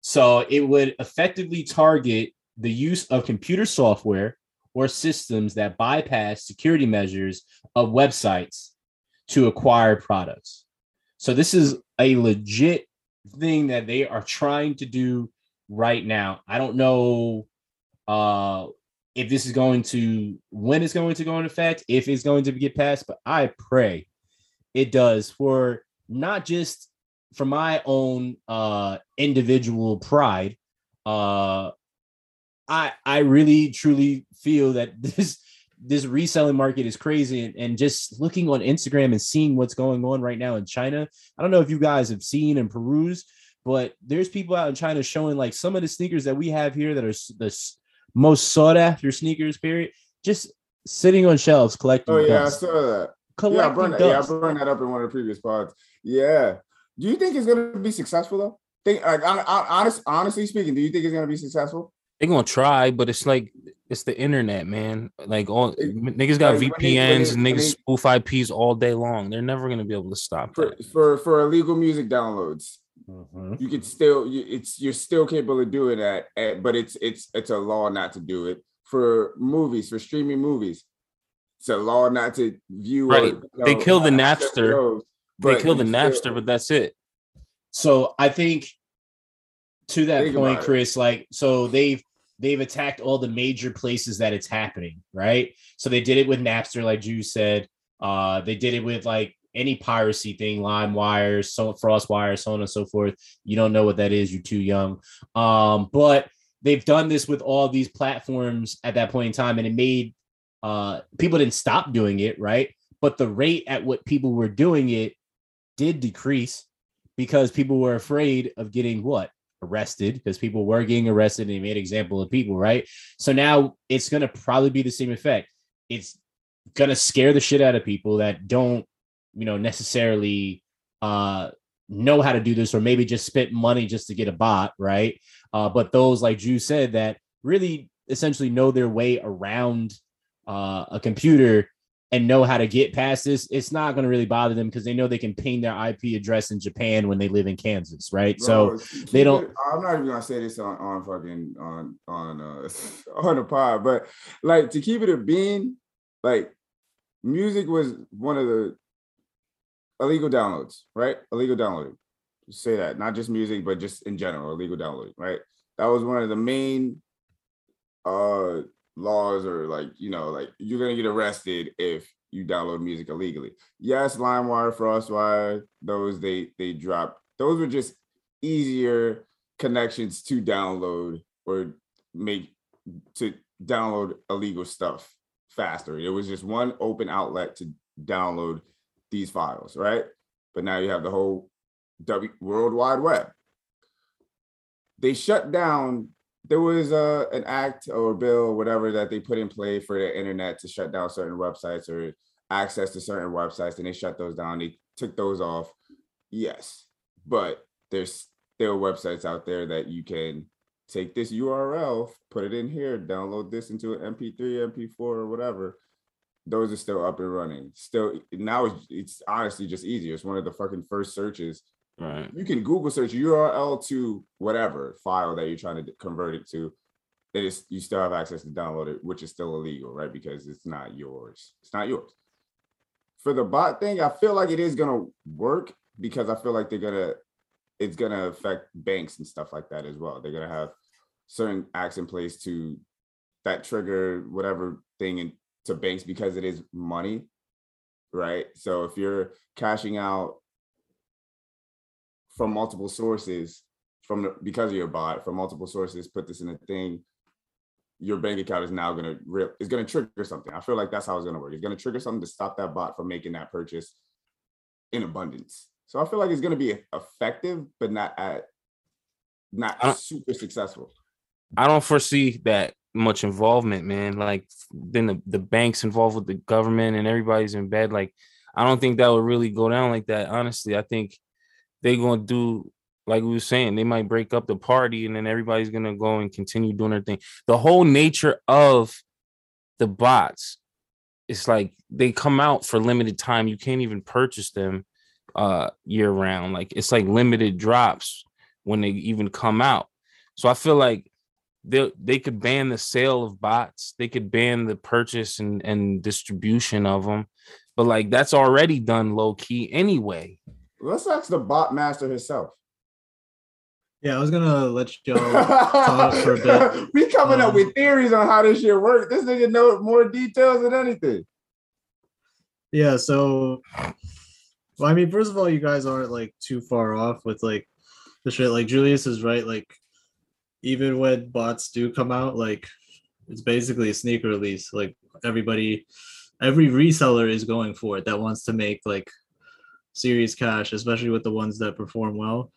so it would effectively target the use of computer software or systems that bypass security measures of websites to acquire products so this is a legit thing that they are trying to do right now. I don't know uh if this is going to when it's going to go into effect, if it's going to get passed, but I pray it does for not just for my own uh individual pride. Uh I I really truly feel that this this reselling market is crazy and, and just looking on Instagram and seeing what's going on right now in China. I don't know if you guys have seen and perused, but there's people out in China showing like some of the sneakers that we have here that are the most sought after sneakers. Period. Just sitting on shelves collecting. Oh yeah, I saw that. Yeah, I that, yeah, I dust. brought that up in one of the previous pods. Yeah. Do you think it's gonna be successful though? Think like hon- hon- honest, honestly speaking, do you think it's gonna be successful? They're gonna try, but it's like it's the internet, man. Like all It- niggas got like, when they- when VPNs they- and niggas they- spoof IPs all day long. They're never gonna be able to stop For that. for for illegal music downloads, Mhm. you can still you, it's you're still capable of doing that, eh, but it's it's it's a law not to do it. For movies, for streaming movies, it's a law not to view. Right. you They know, kill the Napster. those, They kill the you Napster, but that's it. So I think to that point. Chris, like so they've they've attacked all the major places that it's happening, right? So they did it with Napster, like you said. Uh, they did it with like any piracy thing, LimeWire, so FrostWire, so on and so forth. You don't know what that is, you're too young. Um, but they've done this with all these platforms at that point in time, and it made uh people didn't stop doing it, right? But the rate at what people were doing it did decrease because people were afraid of getting what arrested because people were getting arrested and they made example of people right? So now it's going to probably be the same effect. It's going to scare the shit out of people that don't you know necessarily uh know how to do this or maybe just spent money just to get a bot right? Uh but those like Drew said that really essentially know their way around uh a computer and know how to get past this, it's not going to really bother them because they know they can ping their IP address in Japan when they live in Kansas, right? so Bro, keep they don't- it- I'm not even gonna say this on on fucking on on uh on the pod, but like to keep it a bean, like music was one of the illegal downloads, right? Illegal downloading. Say that, not just music, but just in general, illegal downloading, right? That was one of the main uh laws or like you know like you're gonna get arrested if you download music illegally. Yes limewire frostwire those they they dropped those were just easier connections to download or make to download illegal stuff faster. It was just one open outlet to download these files right? But now you have the whole w world wide web. They shut down there was uh, an act or bill whatever that they put in play for the internet to shut down certain websites or access to certain websites and they shut those down. They took those off. Yes but there's still websites out there that you can take this url put it in here download this into an mp3 mp4 or whatever. Those are still up and running. Still now it's, it's honestly just easier. It's one of the fucking first searches Right. you can Google search URL to whatever file that you're trying to convert it to. It is you still have access to download it, which is still illegal, right? Because it's not yours. It's not yours. For the bot thing, I feel like it is gonna work because I feel like they're gonna it's gonna affect banks and stuff like that as well. They're gonna have certain acts in place to that trigger whatever thing in, to banks because it is money, right? So if you're cashing out from multiple sources from the, because of your bot from multiple sources put this in a thing your bank account is now going to rip is going to trigger something i feel like that's how it's going to work it's going to trigger something to stop that bot from making that purchase in abundance so i feel like it's going to be effective but not at not super successful I don't foresee that much involvement, man. Like then the, the banks involved with the government and everybody's in bed. Like I don't think that would really go down like that. Honestly, I think they're gonna do like we were saying, they might break up the party and then everybody's gonna go and continue doing their thing. The whole nature of the bots, it's like they come out for limited time. You can't even purchase them uh year round. Like it's like limited drops when they even come out. So I feel like they they could ban the sale of bots. They could ban the purchase and, and distribution of them. But like that's already done low key anyway. Let's ask the bot master himself Yeah, I was gonna let y'all talk for a bit. we coming up Um, with theories on how this shit works this nigga know more details than anything Yeah, so well, I mean, first of all, you guys aren't like too far off with like the shit. Like Julius is right. Like even when bots do come out, like it's basically a sneaker release. Like everybody, every reseller is going for it that wants to make like serious cash, especially with the ones that perform well.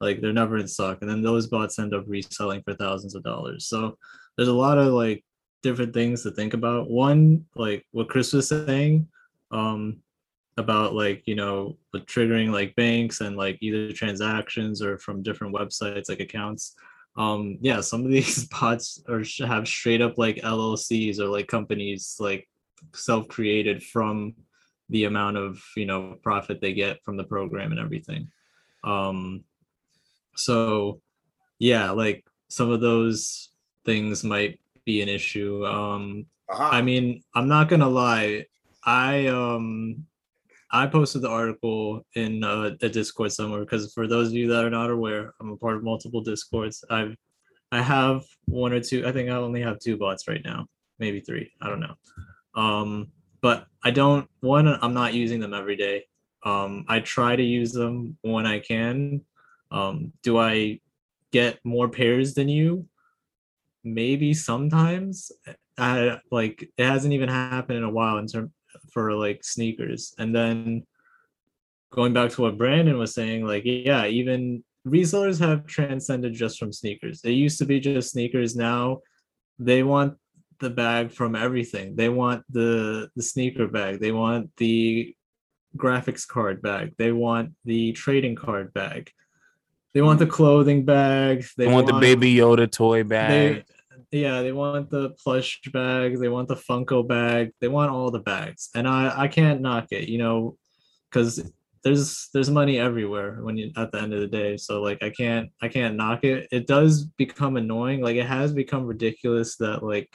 like they're never in stock. And then those bots end up reselling for thousands of dollars. So there's a lot of like different things to think about. One like what chris was saying um about like you know triggering like banks and like either transactions or from different websites like accounts. Um yeah some of these bots are have straight up like llcs or like companies like self-created from the amount of you know profit they get from the program and everything. Um so yeah like some of those things might be an issue. Um Uh-huh. i mean i'm not gonna lie. I um i posted the article in uh, the discord somewhere because for those of you that are not aware i'm a part of multiple discords. I've i have one or two i think i only have two bots right now maybe three i don't know. Um but i don't one i'm not using them every day um i try to use them when i can um do i get more pairs than you maybe sometimes I like it hasn't even happened in a while in term for like sneakers. And then going back to what Brandon was saying, like yeah, even resellers have transcended just from sneakers. It used to be just sneakers. Now they want the bag from everything. They want the the sneaker bag. They want the graphics card bag. They want the trading card bag. They want the clothing bag. They want the baby Yoda toy bag. they yeah they want the plush bag they want the funko bag they want all the bags and i i can't knock it you know because there's there's money everywhere when you at the end of the day so like i can't i can't knock it it does become annoying like it has become ridiculous that like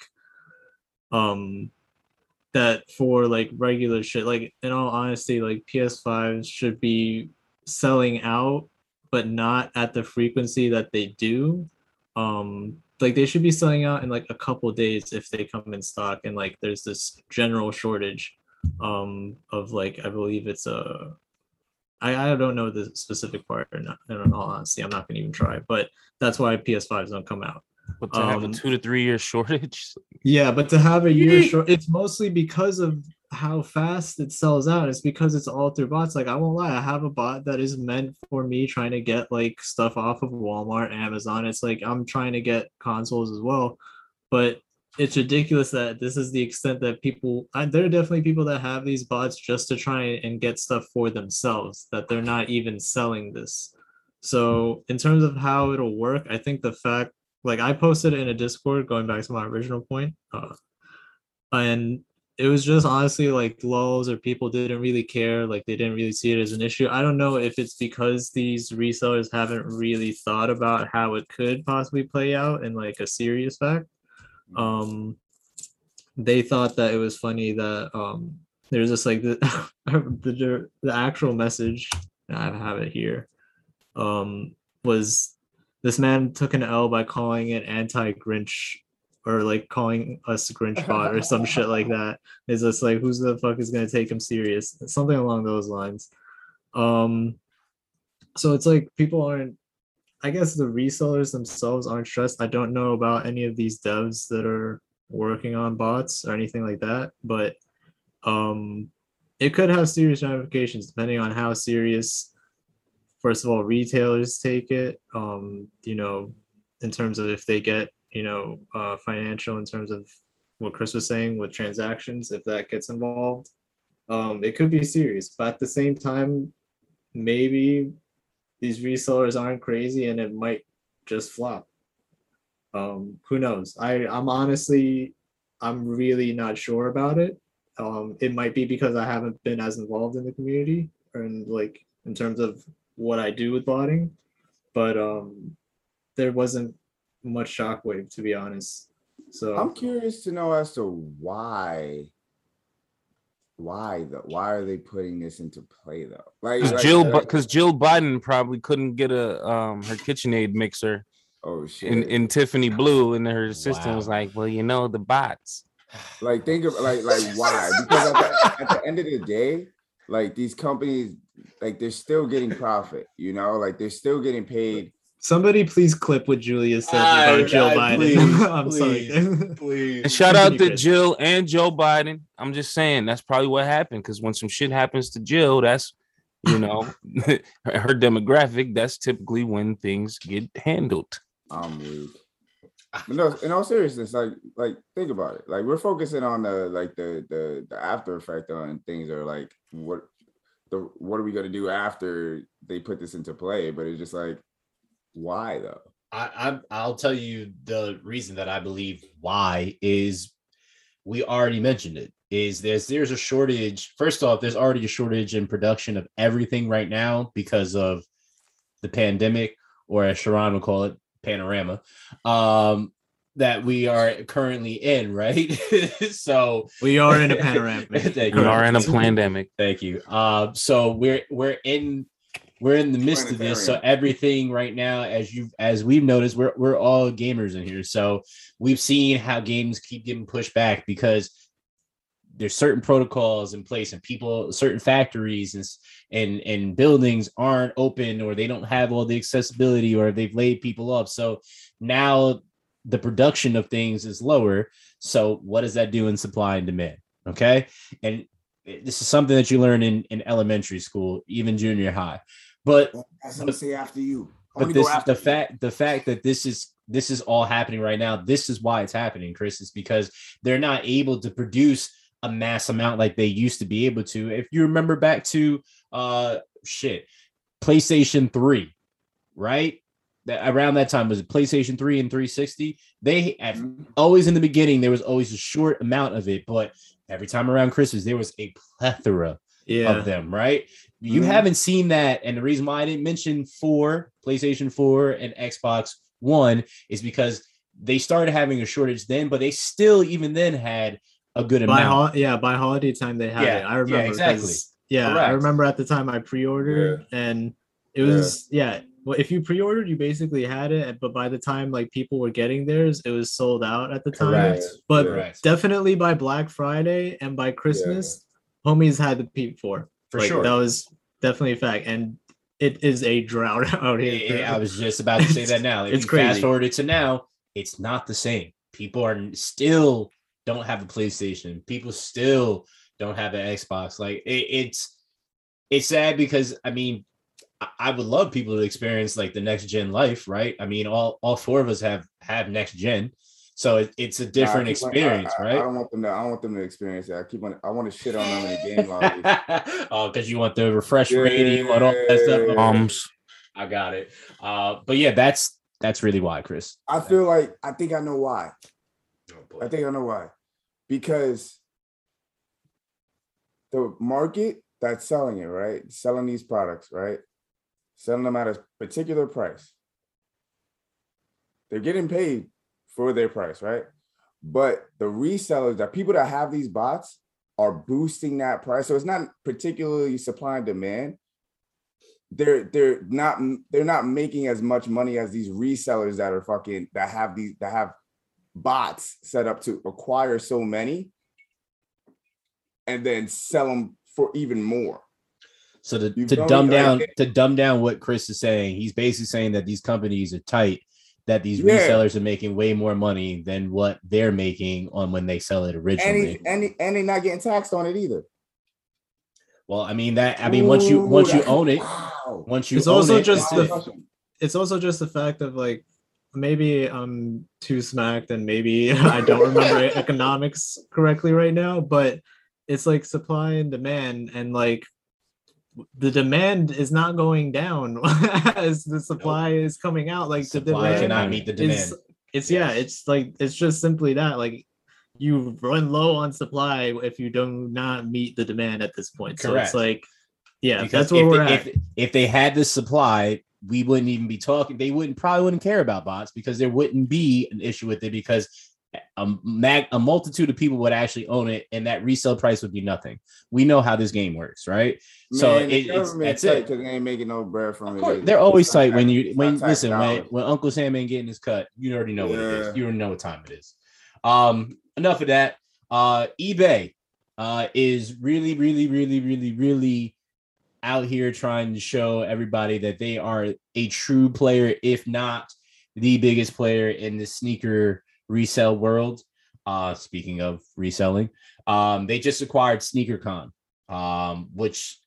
um that for like regular shit like in all honesty like ps5 should be selling out but not at the frequency that they do. Um like they should be selling out in like a couple days if they come in stock and like there's this general shortage um of like i believe it's a I, I don't know the specific part or not in all honesty i'm not gonna even try but that's why ps5s don't come out but to have a um, two to three year shortage. yeah, but to have a year short, it's mostly because of how fast it sells out. It's because it's all through bots. Like I won't lie, I have a bot that is meant for me trying to get like stuff off of Walmart, Amazon. It's like I'm trying to get consoles as well, but it's ridiculous that this is the extent that people. I, there are definitely people that have these bots just to try and get stuff for themselves. That they're not even selling this. So in terms of how it'll work, I think the fact like I posted it in a Discord going back to my original point. Uh, and it was just honestly like lulls or people didn't really care, like they didn't really see it as an issue. I don't know if it's because these resellers haven't really thought about how it could possibly play out in like a serious fact. Um they thought that it was funny that um there's just like the the, the actual message I have it here um was this man took an L by calling it anti-Grinch or like calling us Grinch bot or some shit like that. It's just like who's the fuck is gonna take him serious? Something along those lines. Um so it's like people aren't I guess the resellers themselves aren't stressed. I don't know about any of these devs that are working on bots or anything like that, but um it could have serious ramifications depending on how serious first of all retailers take it um you know in terms of if they get you know uh financial in terms of what chris was saying with transactions if that gets involved um it could be serious but at the same time maybe these resellers aren't crazy and it might just flop. Um who knows? I i'm honestly i'm really not sure about it. Um it might be because i haven't been as involved in the community and like in terms of what I do with botting, but um, there wasn't much shockwave to be honest. So I'm curious to know as to why. Why though? Why are they putting this into play though? Like, Because like- Jill, like- because Jill Biden probably couldn't get a um her KitchenAid mixer oh shit! in, in Tiffany blue, and her assistant Wow. was like, "Well, you know, the bots." like think of like like why because at the, at the end of the day like these companies like they're still getting profit you know like they're still getting paid somebody please clip what Julius said I- about Jill I- Biden. please, I'm please, sorry. Please. And shout out to Chris. Jill and Joe Biden. I'm just saying that's probably what happened because when some shit happens to Jill, that's you know, her demographic, that's typically when things get handled. I'm weak. No, in all seriousness, like like think about it. Like we're focusing on the like the the the after effect on things are like what the what are we gonna do after they put this into play? But it's just like why though? I, I I'll tell you the reason that I believe why is we already mentioned it is there's there's a shortage. First off, there's already a shortage in production of everything right now because of the pandemic, or as Sharon would call it, panorama. Um, that we are currently in, right? so We are in a panorama. Thank We are in a pandemic. Thank you. Uh, so we're we're in we're in the midst of this. So everything right now, as you as we've noticed, we're we're all gamers in here. So we've seen how games keep getting pushed back because there's certain protocols in place and people certain factories and and and buildings aren't open or they don't have all the accessibility or they've laid people off so now the production of things is lower. So what does that do in supply and demand? Okay? And this is something that you learn in in elementary school even junior high. But That's what I'm say after you. but this go is after the you. fact the fact that this is this is all happening right now this is why it's happening chris is because they're not able to produce a mass amount like they used to be able to. If you remember back to uh shit playstation 3 right that around that time was it playstation 3 and 360 they at Mhm. always in the beginning there was always a short amount of it but every time around christmas there was a plethora Yeah. of them, right? You Mhm. haven't seen that. And the reason why I didn't mention four, PlayStation 4 and Xbox One is because they started having a shortage then, but they still even then had a good By amount. hol- yeah, by holiday time they had Yeah, it. I yeah, remember. exactly. 'cause- Yeah, I remember at the time I pre-ordered and it Yeah. was yeah. Well, if you pre-ordered, you basically had it, but by the time like people were getting theirs, it was sold out at the time. Correct. But Correct. definitely by Black Friday and by Christmas, homies had the peep for. For Like, sure. That was definitely a fact. And it is a drought out here. Yeah, yeah, I was just about to say that now. If It's you crazy. fast forward it to now, it's not the same. People are still don't have a PlayStation. People still don't have an Xbox. Like it, it's it's sad because I mean, I, I would love people to experience like the next gen life, right? I mean, all all four of us have have next gen, so it, it's a I different on- I- experience, I, I right? don't want them to. I don't want them to experience that. I keep on. I want to shit on them in the game lobby. oh, because you want the refresh rating and all that stuff. Yeah. Bombs. I got it. Uh, but yeah, that's that's really why, Chris. I feel like I think I know why. Oh, I think I know why. Because the market that's selling it, right? Selling these products, right? Selling them at a particular price. They're getting paid for their price, right? But the resellers, the people that have these bots are boosting that price. So it's not particularly supply and demand. They're they're not they're not making as much money as these resellers that are fucking that have these that have bots set up to acquire so many and then sell them for even more. So to, You to dumb down it- to dumb down what Chris is saying, he's basically saying that these companies are tight, that these Yeah. resellers are making way more money than what they're making on when they sell it And originally. he, and he, and they're not getting taxed on it either. well, I mean that I mean once you Ooh, once you own it, wow. once you It's own also it, just that's the- it's also just the fact of like maybe I'm too smacked and maybe I don't remember economics correctly right now, but it's like supply and demand and like the demand is not going down as the supply is coming out. Like the supply demand cannot meet the demand. is it's yeah, it's like it's just simply that like you run low on supply if you do not meet the demand at this point. So it's like yeah, Because that's where we're they, at. If, if they had the supply, we wouldn't even be talking. They wouldn't probably wouldn't care about bots because there wouldn't be an issue with it because a mag a multitude of people would actually own it, and that resale price would be nothing. We know how this game works, right? So Man, it, it's that's tight it. 'cause they ain't making no bread from it. course, they're always tight when you when listen when, when Uncle Sam ain't getting his cut. You already know what it is. You already know what time it is. Um, enough of that. Uh, eBay uh is really, really, really, really, really out here trying to show everybody that they are a true player, if not the biggest player in the sneaker resale world. Uh, speaking of reselling, um, they just acquired SneakerCon, um, which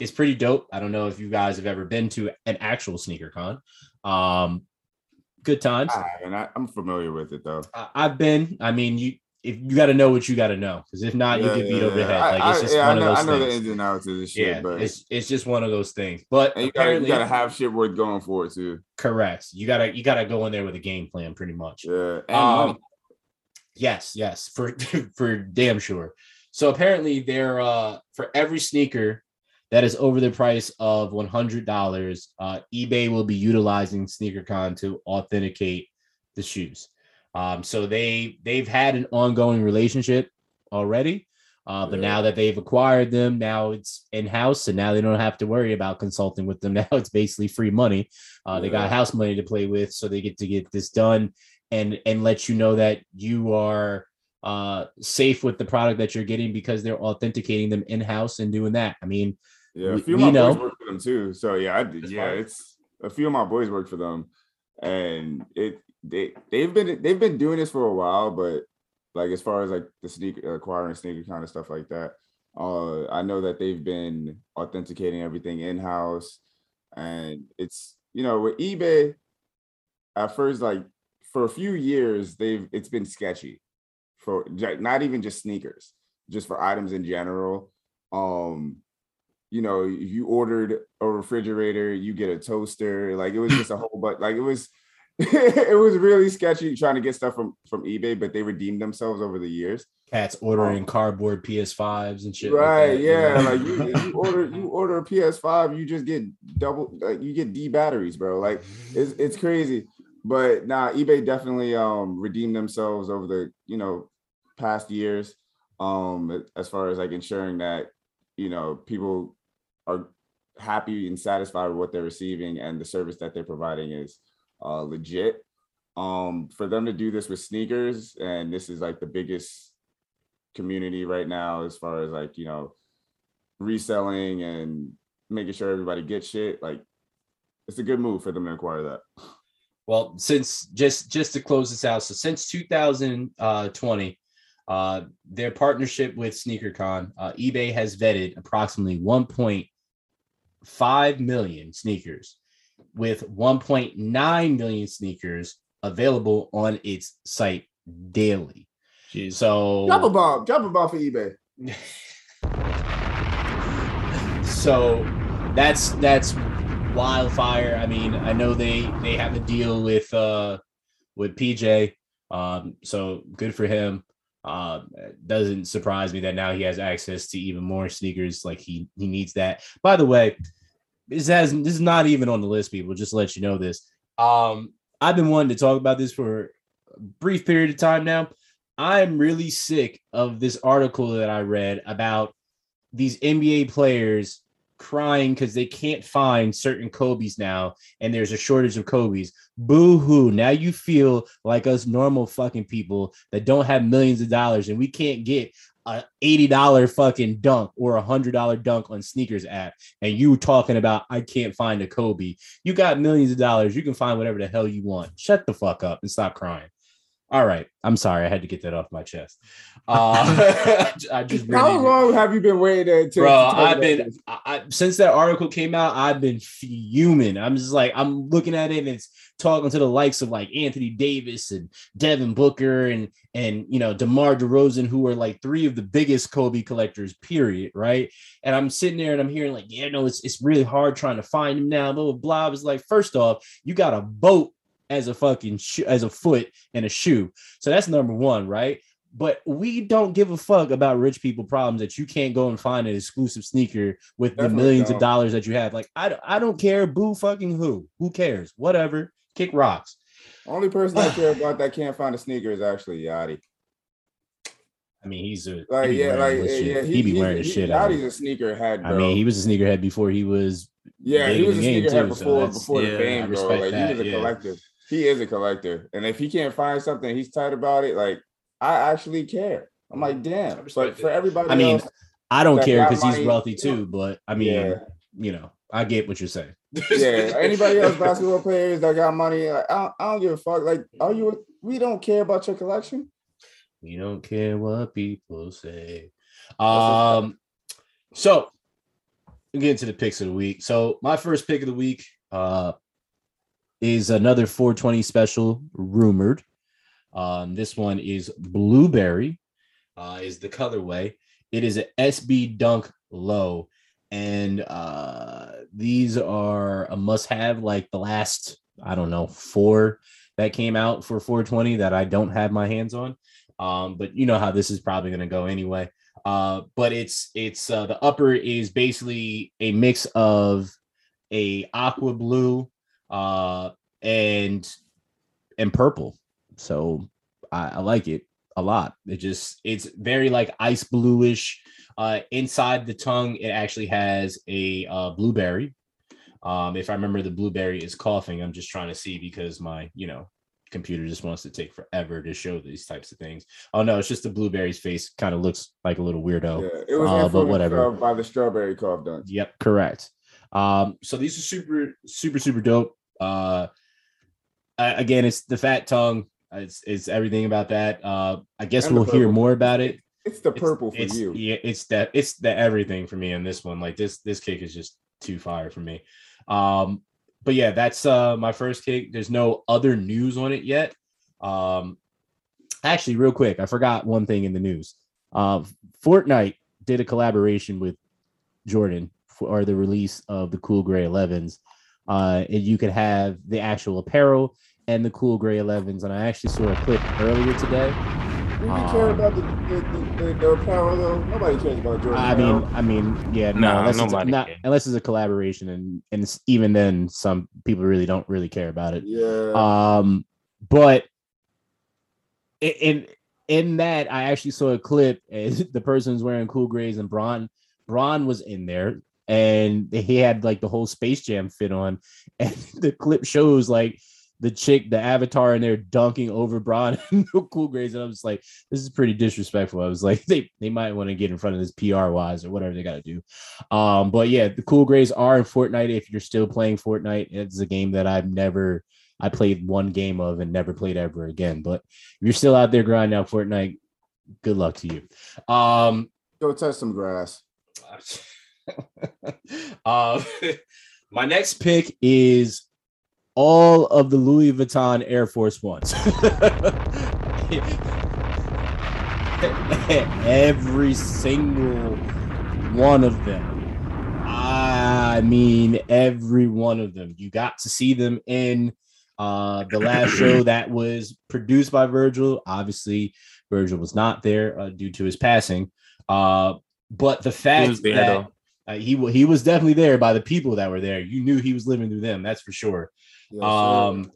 it's pretty dope. I don't know if you guys have ever been to an actual sneaker con. Um, good times. I haven't. I, I'm familiar with it though. I, I've been. I mean, you if you got to know what you got to know, because if not, you Yeah, get beat yeah, over the head. I- Like it's just yeah, one I know, of I those know the things. ins and outs of this shit, yeah, but it's it's just one of those things. But and you gotta, you gotta have shit worth going for it too. correct. You gotta you gotta go in there with a game plan, pretty much. Yeah, and Um. Yes, yes, for for damn sure. So apparently, they're uh for every sneaker that is over the price of one hundred dollars, uh, eBay will be utilizing SneakerCon to authenticate the shoes. Um, so they they've had an ongoing relationship already, uh, but Yeah. now that they've acquired them, now it's in house, and now they don't have to worry about consulting with them. Now it's basically free money. Uh, They got house money to play with, so they get to get this done and and let you know that you are uh safe with the product that you're getting because they're authenticating them in house and doing that. I mean, Yeah, a we- few of my know. boys work for them too. So yeah, I did. Yeah, fine. it's a few of my boys work for them, and it they they've been they've been doing this for a while, but like as far as like the sneaker acquiring sneaker kind of stuff like that, uh, I know that they've been authenticating everything in house, and it's you know with eBay. At first, like for a few years, they've it's been sketchy for not even just sneakers, just for items in general. Um, you know, if you ordered a refrigerator, you get a toaster. Like it was just a whole but like it was it was really sketchy trying to get stuff from from eBay, but they redeemed themselves over the years. cats ordering Oh. cardboard PS5s and shit. like Right, you yeah. Like you, you order you order a PS5, you just get double like you get D batteries, bro. Like it's it's crazy. But nah, eBay definitely um redeemed themselves over the you know past years. Um as far as like ensuring that you know people are happy and satisfied with what they're receiving and the service that they're providing is uh legit. Um for them to do this with sneakers, and this is like the biggest community right now as far as like you know reselling and making sure everybody gets shit like it's a good move for them to acquire that Well, since just just to close this out, so since 2020, uh, their partnership with SneakerCon, uh, eBay has vetted approximately 1.5 million sneakers, with 1.9 million sneakers available on its site daily. Jeez. So drop a bomb drop a bomb for ebay so that's that's wildfire i mean i know they they have a deal with uh with pj um so good for him uh doesn't surprise me that now he has access to even more sneakers like he he needs that. By the way this has this is not even on the list people just let you know this. Um i've been wanting to talk about this for a brief period of time now. I'm really sick of this article that i read about these NBA players crying because they can't find certain Kobe's now, and there's a shortage of Kobe's. Boo hoo. Now you feel like us normal fucking people that don't have millions of dollars and we can't get a $80 fucking dunk or a $100 dunk on SNKRS app. And you talking about, I can't find a Kobe. You got millions of dollars. You can find whatever the hell you want. Shut the fuck up and stop crying. All right. I'm sorry. I had to get that off my chest. Uh, I just really how long have you been waiting to, to bro talk i've been? I, I- since that article came out i've been fuming i'm just like i'm looking at it and it's talking to the likes of like anthony davis and devin booker and and you know demar DeRozan, who are like three of the biggest kobe collectors period right and i'm sitting there and i'm hearing like yeah no it's, it's really hard trying to find him now blah blah blah like first off you got a boat as a fucking shoe as a foot and a shoe so that's number one right but we don't give a fuck about rich people problems that you can't go and find an exclusive sneaker with the millions of don't. dollars that you have. Like, I, I don't care. Boo fucking who? Who cares? Whatever. Kick rocks. only person i care about that can't find a sneaker is actually yachty I mean, he's a like yeah wearing like yeah shit. he, he be he- wearing the he- shit out. of yachty's a sneaker head bro I mean, he was a sneakerhead before he was. yeah he was a sneakerhead too, before that's- before yeah, the fame bro like that, he was a yeah. collector he is a collector and if he can't find something he's tight about it like i actually care i'm like damn respect but for everybody I mean, else I don't care because he's wealthy too. But I mean, yeah you know, I get what you're saying. yeah, anybody else basketball players that got money, like, I, don't, I don't give a fuck. Like, are you? We don't care about your collection. We don't care what people say. Um, so we get into the picks of the week. So my first pick of the week uh is another 420 special rumored. Um, this one is blueberry, uh, is the colorway. It is an SB Dunk Low, and uh, these are a must-have. Like the last, I don't know, four that came out for 420 that I don't have my hands on. Um, but you know how this is probably going to go anyway. Uh, but it's it's uh, the upper is basically a mix of a aqua blue uh, and and purple. So I, I like it a lot. It just it's very like ice bluish. Uh, inside the tongue, it actually has a uh, blueberry. Um, if I remember, the blueberry is coughing. I'm just trying to see because my you know computer just wants to take forever to show these types of things. Oh no, it's just the blueberry's face kind of looks like a little weirdo. Yeah, it was Uh, but influenced, whatever. uh, by the strawberry cough dunk. Yep, correct. Um, so these are super, super, super dope. Uh, again, it's the fat tongue. It's, it's everything about that. Uh, I guess And we'll hear more about it. It's the It's- purple for it's, you. Yeah, it's that. It's the everything for me in this one. Like this, this cake is just too fire for me. Um, but yeah, that's uh my first cake. There's no other news on it yet. Um, actually, real quick, I forgot one thing in the news. Uh, Fortnite did a collaboration with Jordan for the release of the Cool Gray 11s. Uh, and you could have the actual apparel and the Cool Gray 11s. And I actually saw a clip earlier today. Do we care Um, about the the, the, the, the apparel though? Nobody cares about Jordan. I mean. I mean, yeah, no, Nah, unless, it's a, nobody not, unless it's a collaboration, and and it's, even then, some people really don't really care about it. yeah. Um, but in in that, I actually saw a clip, and the person was wearing cool grays, and Bron Bron was in there, and he had like the whole Space Jam fit on, and the clip shows like the chick, the avatar and they're dunking over Bron and the cool grays, and I was like, this is pretty disrespectful. I was like, they they might want to get in front of this PR wise or whatever they got to do. Um, but yeah, the cool grays are in Fortnite. If you're still playing Fortnite, it's a game that I've never I played one game of and never played ever again. But if you're still out there grinding out Fortnite, good luck to you. Um, Go touch some grass. Uh, my next pick is all of the Louis Vuitton Air Force Ones. Every single one of them. I mean, every one of them. You got to see them in uh, the last show that was produced by Virgil. Obviously, Virgil was not there uh, due to his passing. Uh, but the fact there, that though. Uh, he he was definitely there by the people that were there. You knew he was living through them. That's for sure. Yes. Um,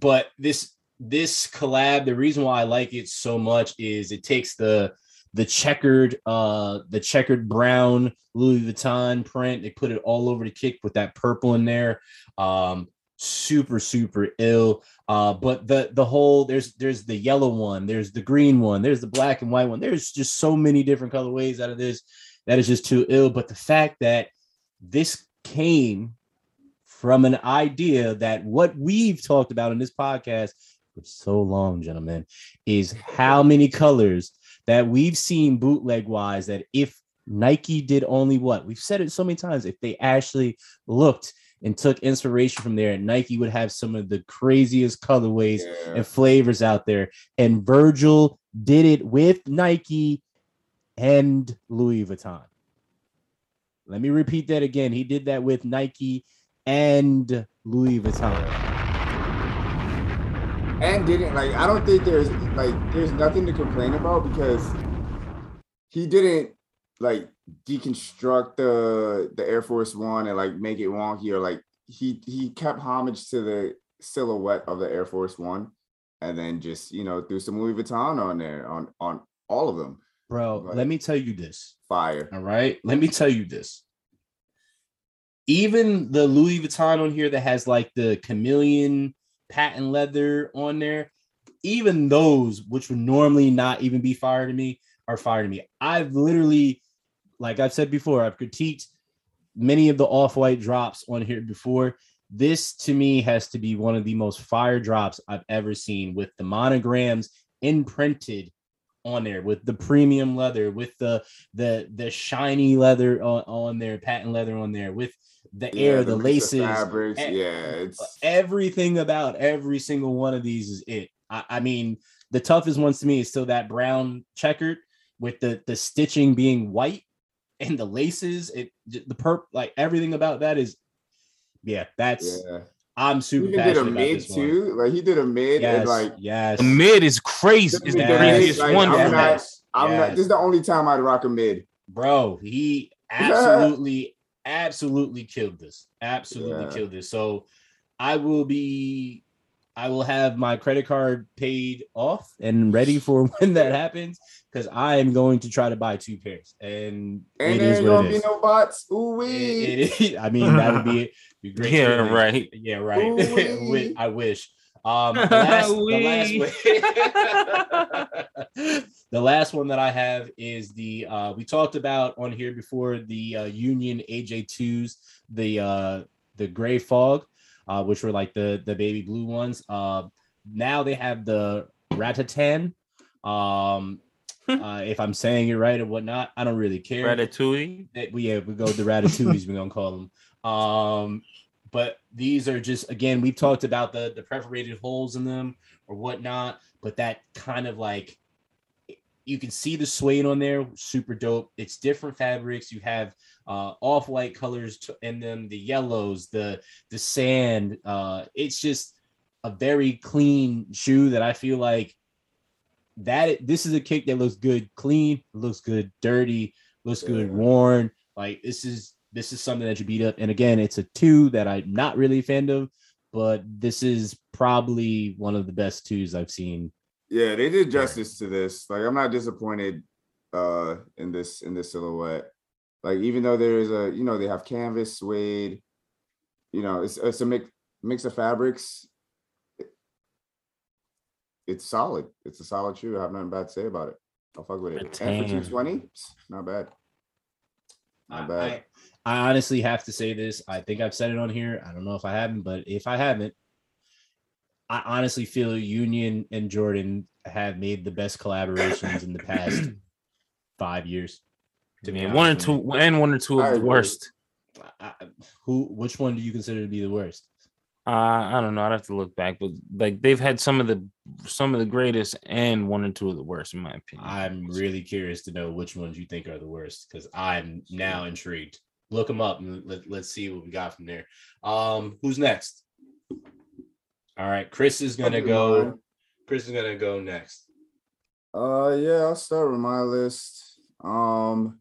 but this this collab, the reason why I like it so much is it takes the the checkered uh the checkered brown Louis Vuitton print. They put it all over the kick with that purple in there. Um, super super ill. Uh, but the the whole there's there's the yellow one, there's the green one, there's the black and white one. There's just so many different colorways out of this that is just too ill. But the fact that this came from an idea that what we've talked about in this podcast for so long, gentlemen, is how many colors that we've seen bootleg wise that if Nike did only what we've said it so many times, if they actually looked and took inspiration from there, Nike would have some of the craziest colorways Yeah. and flavors out there. And Virgil did it with Nike and Louis Vuitton. Let me repeat that again. He did that with Nike and Louis Vuitton. and didn't like I don't think there's like there's nothing to complain about because he didn't like deconstruct the the Air Force One and like make it wonky or like he he kept homage to the silhouette of the Air Force One and then just you know threw some Louis Vuitton on there on on all of them Bro, Right. let me tell you this. fire All right. Let me tell you this. Even the Louis Vuitton on here that has like the chameleon patent leather on there, even those, which would normally not even be fire to me, are fire to me. I've literally, like I've said before, I've critiqued many of the off white drops on here before. This to me has to be one of the most fire drops I've ever seen with the monograms imprinted on there with the premium leather, with the the the shiny leather on, on there, patent leather on there, with the air, the, of laces, fabrics. e- Yeah, it's everything about every single one of these is it. I, I mean, the toughest ones to me is still that brown checkered with the the stitching being white and the laces. It the perp like everything about that is yeah. That's yeah. I'm He super even did a about mid this one. too. Like he did a mid Yes, and like yes. The mid is crazy. Is the craziest like, one. I'm for not- I'm not. This is the only time I'd rock a mid. bro he absolutely absolutely killed this absolutely Yeah. killed this so i will be i will have my credit card paid off and ready for when that happens because i am going to try to buy two pairs and And it there is ain't gonna be no bots. Ooh wee. It- it is- i mean that would be, be great Yeah, really- right. yeah right Ooh-wee. I wish um the last, the last the last one that I have is the uh we talked about on here before the uh Union AJ2s, the uh the gray fog, uh, which were like the the baby blue ones. Uh now they have the ratatan. Um uh, if I'm saying it right or whatnot, I don't really care. Ratatouille. That we yeah, we go the ratatouilles, we're gonna call them. Um, but these are just again, we've talked about the the perforated holes in them or whatnot, but that kind of like you can see the suede on there, super dope. It's different fabrics. You have uh off-white colors to, in them, the yellows, the the sand. Uh, it's just a very clean shoe that I feel like that this is a kick that looks good clean, looks good dirty, looks good worn. Like this is this is something that you beat up. And again, it's a two that I'm not really a fan of, but this is probably one of the best twos I've seen. Yeah, they did justice to this. Like I'm not disappointed uh in this in this silhouette. Like even though there is a you know they have canvas, suede, you know, it's it's a mix mix of fabrics. It's solid. It's a solid shoe. I have nothing bad to say about it. I'll fuck with it. And for 220, not bad. Not I, bad. I, I honestly have to say this. I think I've said it on here. I don't know if I haven't, but if I haven't, I honestly feel Union and Jordan have made the best collaborations in the past five years. To be one or two, and one or two of the worst. I- I- who? Which one do you consider to be the worst? Uh, I don't know. I'd have to look back, but like they've had some of the some of the greatest and one or two of the worst, in my opinion. I'm really curious to know which ones you think are the worst because I'm now intrigued. Look them up and let, let's see what we got from there. Um, who's next? All right, Chris is gonna go. Chris is gonna go next. Uh yeah, I'll start with my list. Um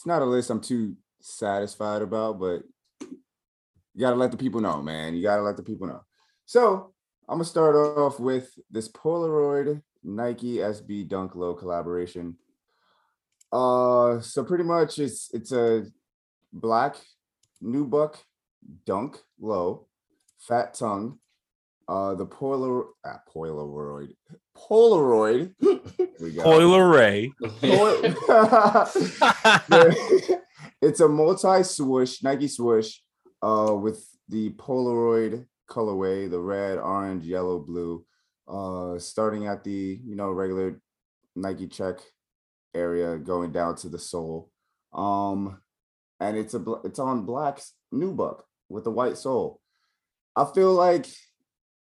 it's not a list I'm too satisfied about, but you gotta let the people know, man. You gotta let the people know. So I'm gonna start off with this Polaroid Nike SB Dunk Low collaboration. Uh so pretty much it's it's a black nubuck dunk low, fat tongue. Uh the Polar ah, Polaroid Polaroid. we got Coil Ray. it's a multi swoosh, Nike swoosh, uh, with the Polaroid colorway, the red, orange, yellow, blue, uh, starting at the you know regular Nike check area, going down to the sole. Um, and it's a it's on black nubuck with a white sole. I feel like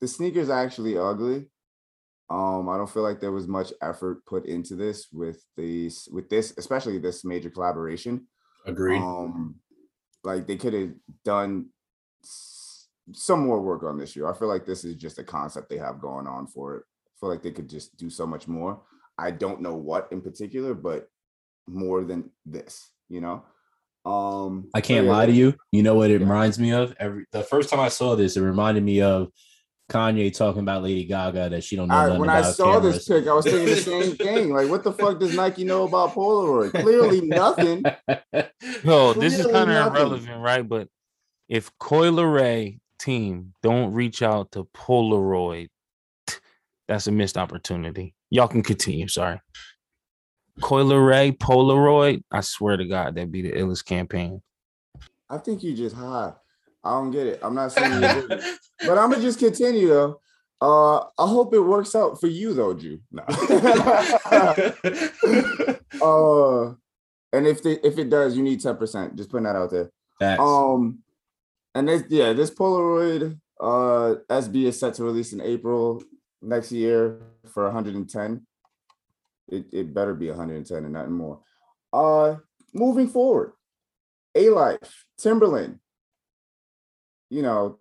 the sneaker's actually ugly. Um, I don't feel like there was much effort put into this with these with this, especially this major collaboration. Agreed. Um, like they could have done s- some more work on this year. I feel like this is just a concept they have going on for it. I feel like they could just do so much more. I don't know what in particular, but more than this, you know. Um, I can't lie to you. You know what it reminds me of? Every the first time I saw this, it reminded me of Kanye talking about Lady Gaga that she don't know I, nothing when I about saw this cameras. pic, I was thinking the same thing. Like, what the fuck does Nike know about Polaroid? Clearly nothing. Yo, this is kind of irrelevant, right? But if Coil Ray team don't reach out to Polaroid, that's a missed opportunity. Y'all can continue. Sorry. Coil Ray, Polaroid. I swear to God, that'd be the illest campaign. I think you just high. I don't get it. I'm not saying you didn't. but I'm gonna just continue though. Uh, I hope it works out for you though, Jew. No. uh, and if the, if it does, you need ten percent. Just putting that out there. Facts. Um, and this yeah, this Polaroid uh SB is set to release in April next year for 110. It it better be 110 and nothing more. Uh, moving forward, Alife, Timberland. You know,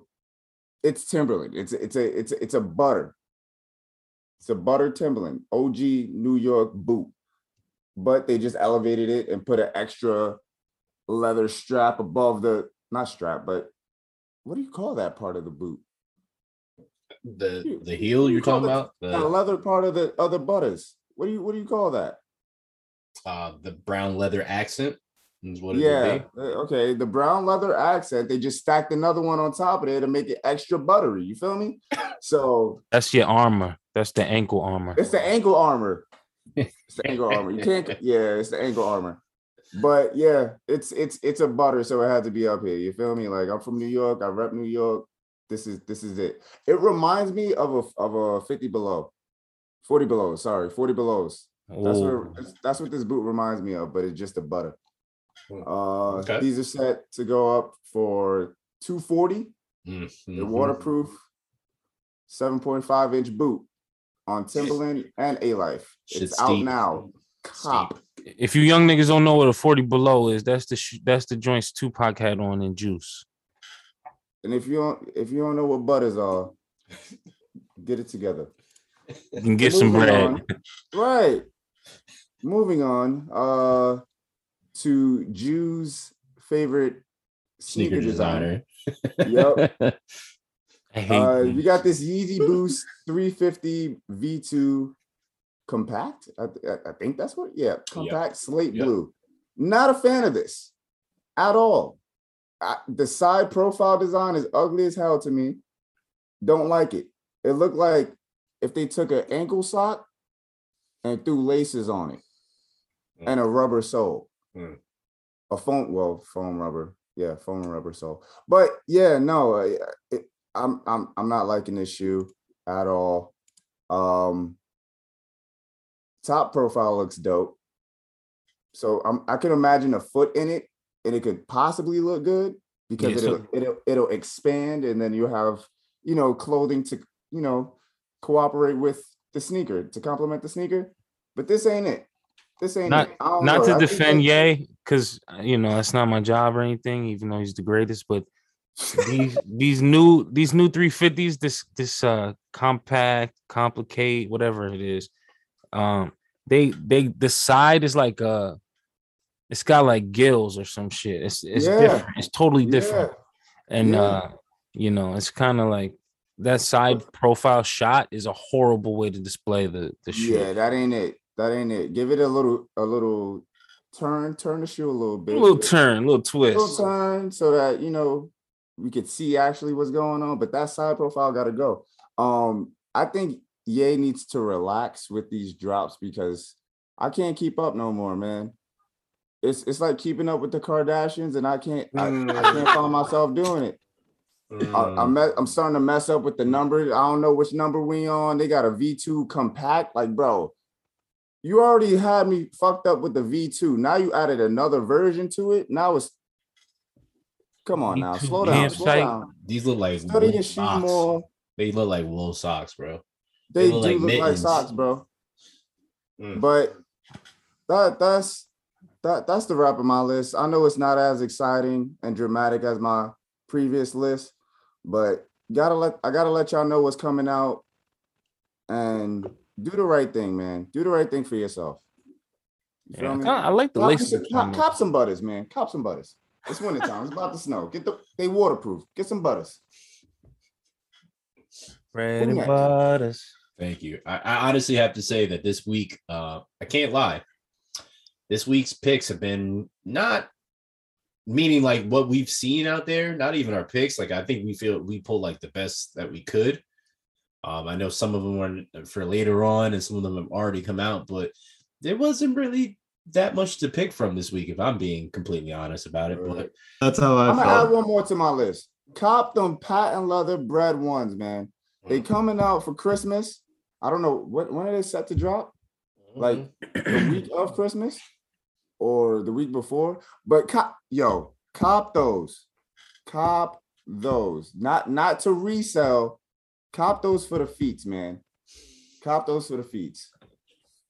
it's Timberland. It's it's a it's a, it's a butter. It's a butter Timberland, OG New York boot, but they just elevated it and put an extra leather strap above the not strap, but what do you call that part of the boot? the the heel you're talking about The the leather part of the other butters. What do you what do you call that? uh the brown leather accent is what it yeah. would be. uh, Okay. The brown leather accent. They just stacked another one on top of it to make it extra buttery. You feel me? So That's your armor. That's the ankle armor. it's the ankle armor. It's the ankle armor. You can't. Yeah, it's the ankle armor. But yeah, it's it's it's a butter, so it had to be up here. You feel me? Like I'm from New York. I rep New York. This is this is it. It reminds me of a of a 50 below, 40 below. Sorry, 40 belows. That's what Ooh. that's- that's what this boot reminds me of, but it's just a butter. Uh, Okay. these are set to go up for 240. Mm, The mhm. waterproof 7.5 inch boot on Timberland and Alife. It's out steep. now. Cop. If you young niggas don't know what a 40 below is, that's the sh- that's the joints Tupac had on in Juice. And if you don't if you don't know what butters are, get it together. You can get some bread. on. Right. Moving on uh to Jew's favorite sneaker sneaker designer. designer. Yep. I hate Uh, you got this Yeezy Boost 350 V2 compact. I, I- I think that's what. Yeah, compact slate Yep. blue. Not a fan of this at all. I, the side profile design is ugly as hell to me. Don't like it. It looked like if they took an ankle sock and threw laces on it and a rubber sole. Mm. A foam, well, foam rubber. Yeah, foam and rubber sole. But yeah, no, it, I'm I'm I'm not liking this shoe at all. Um top profile looks dope. So I'm I can imagine a foot in it and it could possibly look good because it'll, it'll it'll expand and then you'll have you know clothing to you know cooperate with the sneaker to complement the sneaker. But this ain't it. This ain't Not- know. to defend Ye, because you know that's not my job or anything, even though he's the greatest. But these these new these new 350s, this this uh compact, complicate, whatever it is, um, they they the side is like uh it's got like gills or some shit. It's it's Yeah. different. It's totally different. And Yeah. uh, you know, it's kind of like that side profile shot is a horrible way to display the the shit. Yeah, that ain't it. That ain't it. Give it a little, a little turn, turn the shoe a little bit. A little turn, little twist. A little turn so that you know we could see actually what's going on. But that side profile got to go. Um, I think Ye needs to relax with these drops because I can't keep up no more, man. It's it's like keeping up with the Kardashians, and I can't I, I can't find myself doing it. I, Mm. I'm, I'm starting to mess up with the numbers. I don't know which number we on. They got a V2 compact. Like, bro, you already had me fucked up with the V2. Now you added another version to it. Now it's come on now. Slow down. Slow down. These look like Study wool your socks. more. They look like wool socks, bro. They, They do look look like like socks, bro. Mm. But that that's that that's the wrap of my list. I know it's not as exciting and dramatic as my previous list, but gotta let I gotta let y'all know what's coming out and do the right thing, man. Do the right thing for yourself. You feel Yeah, I, me? kinda- I like the Cop, laces. some- that cop, cop some butters, man. Cop some butters. It's winter time. It's about to snow. Get the they waterproof. Get some butters. with. bread and butters. Thank you. I, I honestly have to say that this week, uh, I can't lie. This week's picks have been not meaning like what we've seen out there, not even our picks. Like I think we feel we pulled like the best that we could. Um, I know some of them were for later on, and some of them have already come out, but there wasn't really that much to pick from this week, if I'm being completely honest about it. But That's how I I'm gonna add one more to my list. Cop them patent leather bread ones, man. They coming out for Christmas. I don't know what when are they set to drop? Like the week of Christmas or the week before. But cop, yo, cop those, cop those. Not not to resell. Cop those for the feats, man. Cop those for the feats.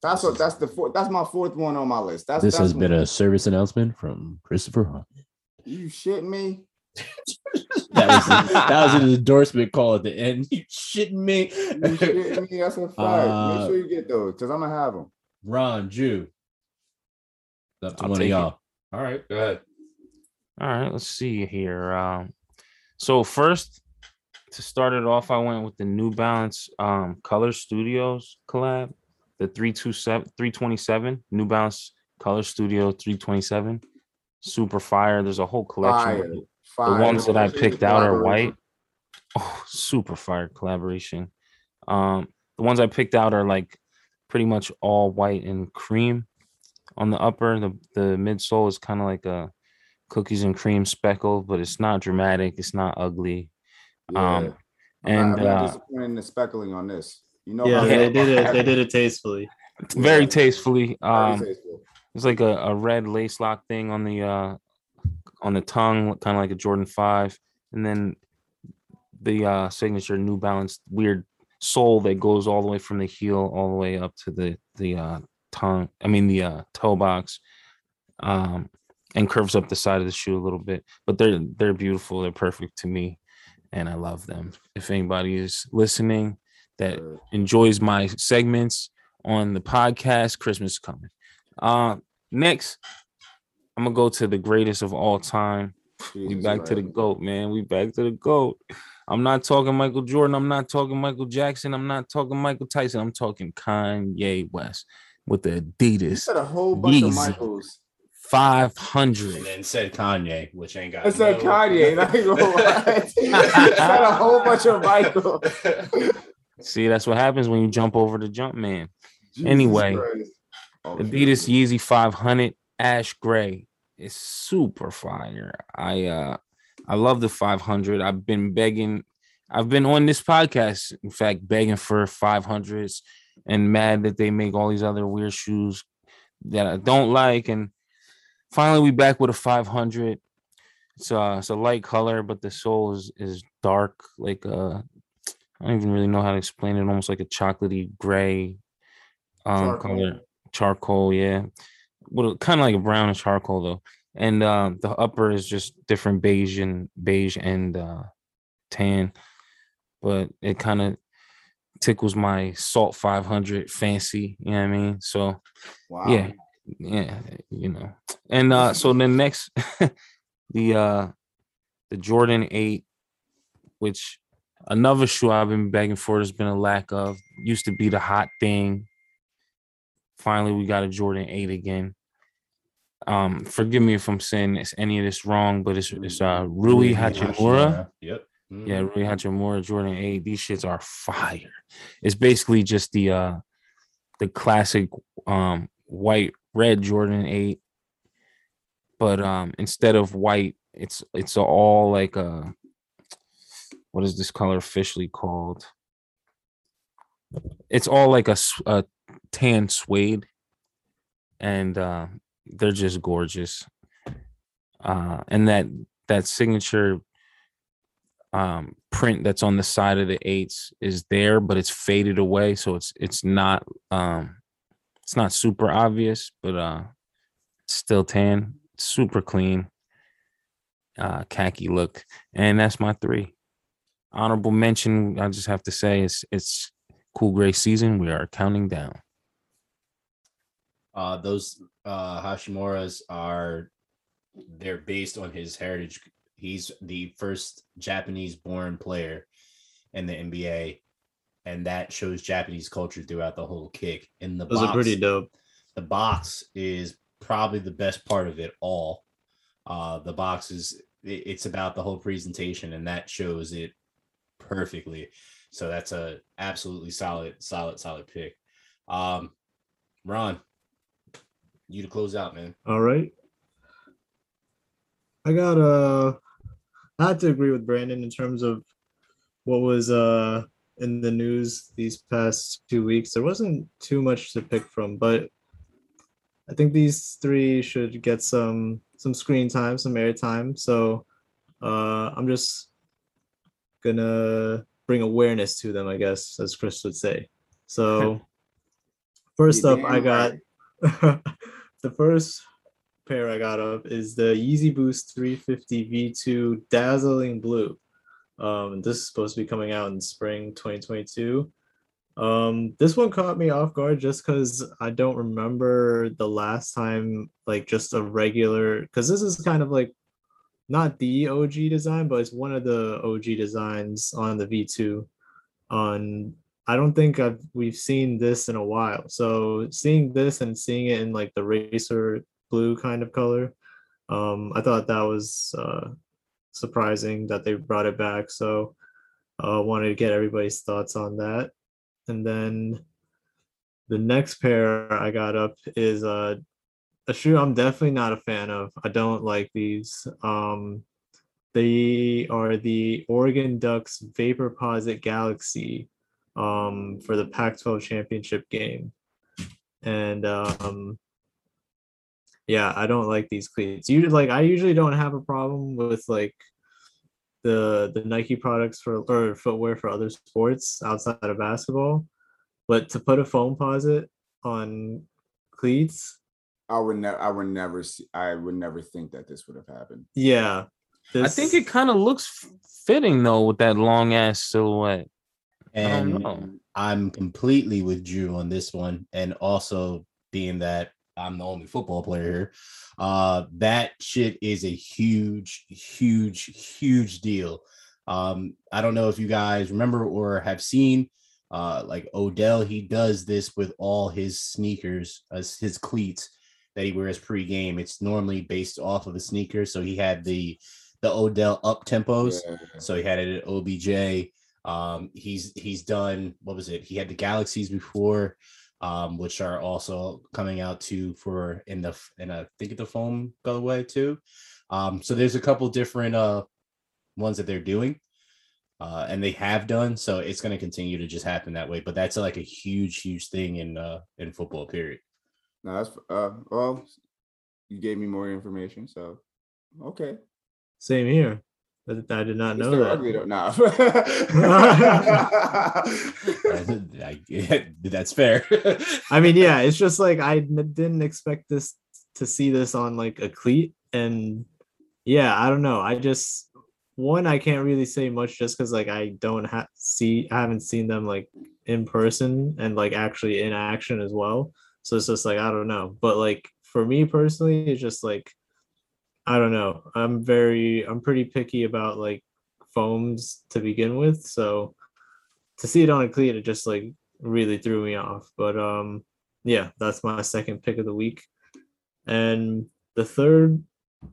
That's what. That's the fourth. That's my fourth one on my list. That's this that's has been a service announcement from Christopher Hunt. You shitting me? That was that was an endorsement call at the end. You shitting me? You shitting me? That's a fact. Uh, Make sure you get those because I'm gonna have them. Ron, Jew. Up to I'll one of y'all. All right, go ahead. All right, let's see here. Um, so first, to start it off, I went with the New Balance um, Color Studios collab, the 327 327 New Balance Color Studio 327. Super fire. There's a whole collection. Fire. Fire. The ones that I picked out are white. Oh, super fire collaboration. Um, the ones I picked out are like pretty much all white and cream on the upper. The the midsole is kind of like a cookies and cream speckle, but it's not dramatic. It's not ugly. Yeah. Um, I'm not- and I'm not uh, disappointed in the speckling on this. You know, Yeah, how they I- did it. They did it tastefully. very Yeah. tastefully. Very Um, tasteful. It's like a, a red lace lock thing on the uh on the tongue, kind of like a Jordan Five, and then the uh signature New Balance weird sole that goes all the way from the heel all the way up to the the uh tongue. I mean the uh toe box, um, and curves up the side of the shoe a little bit. But they're they're beautiful. They're perfect to me, and I love them. If anybody is listening that enjoys my segments on the podcast. Christmas is coming. Uh, next, I'm gonna go to the greatest of all time. We Jesus back to the goat, man. We back to the goat. I'm not talking Michael Jordan. I'm not talking Michael Jackson. I'm not talking Michael Tyson. I'm talking Kanye West with the You Adidas said a whole bunch of Yeezy. Michaels. 500. And then said Kanye, which ain't got. I said no- Kanye. Not even what. I said a whole bunch of Michael. See, that's what happens when you jump over the jump man. Jesus Anyway, Christ. Okay. Adidas Yeezy 500 ash gray is super fire. I uh I love the 500. I've been begging I've been on this podcast in fact begging for 500s and mad that they make all these other weird shoes that I don't like and finally we back with a 500. It's uh it's a light color but the sole is is dark like uh I don't even really know how to explain it almost like a chocolatey gray um Charcoal. color charcoal yeah well kind of like a brownish charcoal though and uh, the upper is just different beige and beige and uh tan but it kind of tickles my salt 500 fancy you know what i mean so Wow. yeah yeah you know and uh so then next the uh the jordan 8 which another shoe i've been begging for there's been a lack of used to be the hot thing finally we got a jordan 8 again um forgive me if i'm saying this, any of this wrong but it's it's uh rui hachimura Yep. yeah, Rui Hachimura, Jordan 8. These shits are fire. It's basically just the uh the classic um white red Jordan 8. But um instead of white, it's it's all like a what is this color officially called? It's all like a, a tan suede. And uh they're just gorgeous. Uh and that that signature um print that's on the side of the eights is there but it's faded away so it's it's not um it's not super obvious but uh still tan super clean uh khaki look and that's my three honorable mention i just have to say it's it's cool gray season we are counting down Uh, those uh, Hashimura's are they're based on his heritage. He's the first Japanese-born player in the NBA, and that shows Japanese culture throughout the whole kick. In the Those box, are pretty dope. the box is probably the best part of it all. Uh, the box is it- it's about the whole presentation, and that shows it perfectly. So that's a absolutely solid, solid, solid pick. Um, Ron, you to close out, man. All right. I got uh I had to agree with Brandon in terms of what was uh in the news these past two weeks. There wasn't too much to pick from, but I think these three should get some some screen time, some air time. So uh, I'm just gonna bring awareness to them, I guess, as Chris would say. So first up, I got the first pair I got up is the Yeezy Boost 350 V2 Dazzling Blue. Um, this is supposed to be coming out in spring 2022. Um, this one caught me off guard just because I don't remember the last time, like just a regular, because this is kind of like not the OG design, but it's one of the OG designs on the V2. On I don't think I've we've seen this in a while. So seeing this and seeing it in like the racer blue kind of color, um, I thought that was uh, surprising that they brought it back. So uh, wanted to get everybody's thoughts on that. And then the next pair I got up is uh, a shoe I'm definitely not a fan of. I don't like these. Um, they are the Oregon Ducks Vaporposite Galaxy um, for the Pac-12 championship game, and um, yeah, I don't like these cleats. You like I usually don't have a problem with like the the Nike products for or footwear for other sports outside of basketball, but to put a Foamposite on cleats, I would never. I would never. See, I would never think that this would have happened. yeah. I think it kind of looks fitting though with that long ass silhouette. And. I'm completely with Drew on this one. And also being that I'm the only football player here, uh, that shit is a huge, huge, huge deal. Um, I don't know if you guys remember or have seen uh like Odell, he does this with all his sneakers, as his cleats that he wears pre-game. It's normally based off of the sneakers. So he had the the Odell up tempos. Yeah. So he had it at OBJ. Um, he's he's done what was it? He had the Galaxies before, um, which are also coming out too for in the in a I think the foam colorway too. Um, so there's a couple different uh ones that they're doing. Uh, and they have done so it's going to continue to just happen that way but that's like a huge huge thing in uh in football period No, that's uh. Well, you gave me more information, so okay. Same here. I, I did not know that. though. Nah. I- that's fair I mean, yeah, it's just like I didn't expect this to see this on like a cleat, and yeah, I don't know. I just one I can't really say much just because like I don't have see I haven't seen them like in person and like actually in action as well. So it's just like I don't know. But like for me personally, it's just like I don't know. I'm very I'm pretty picky about like foams to begin with. So to see it on a cleat, it just like really threw me off. But um yeah, that's my second pick of the week. And the third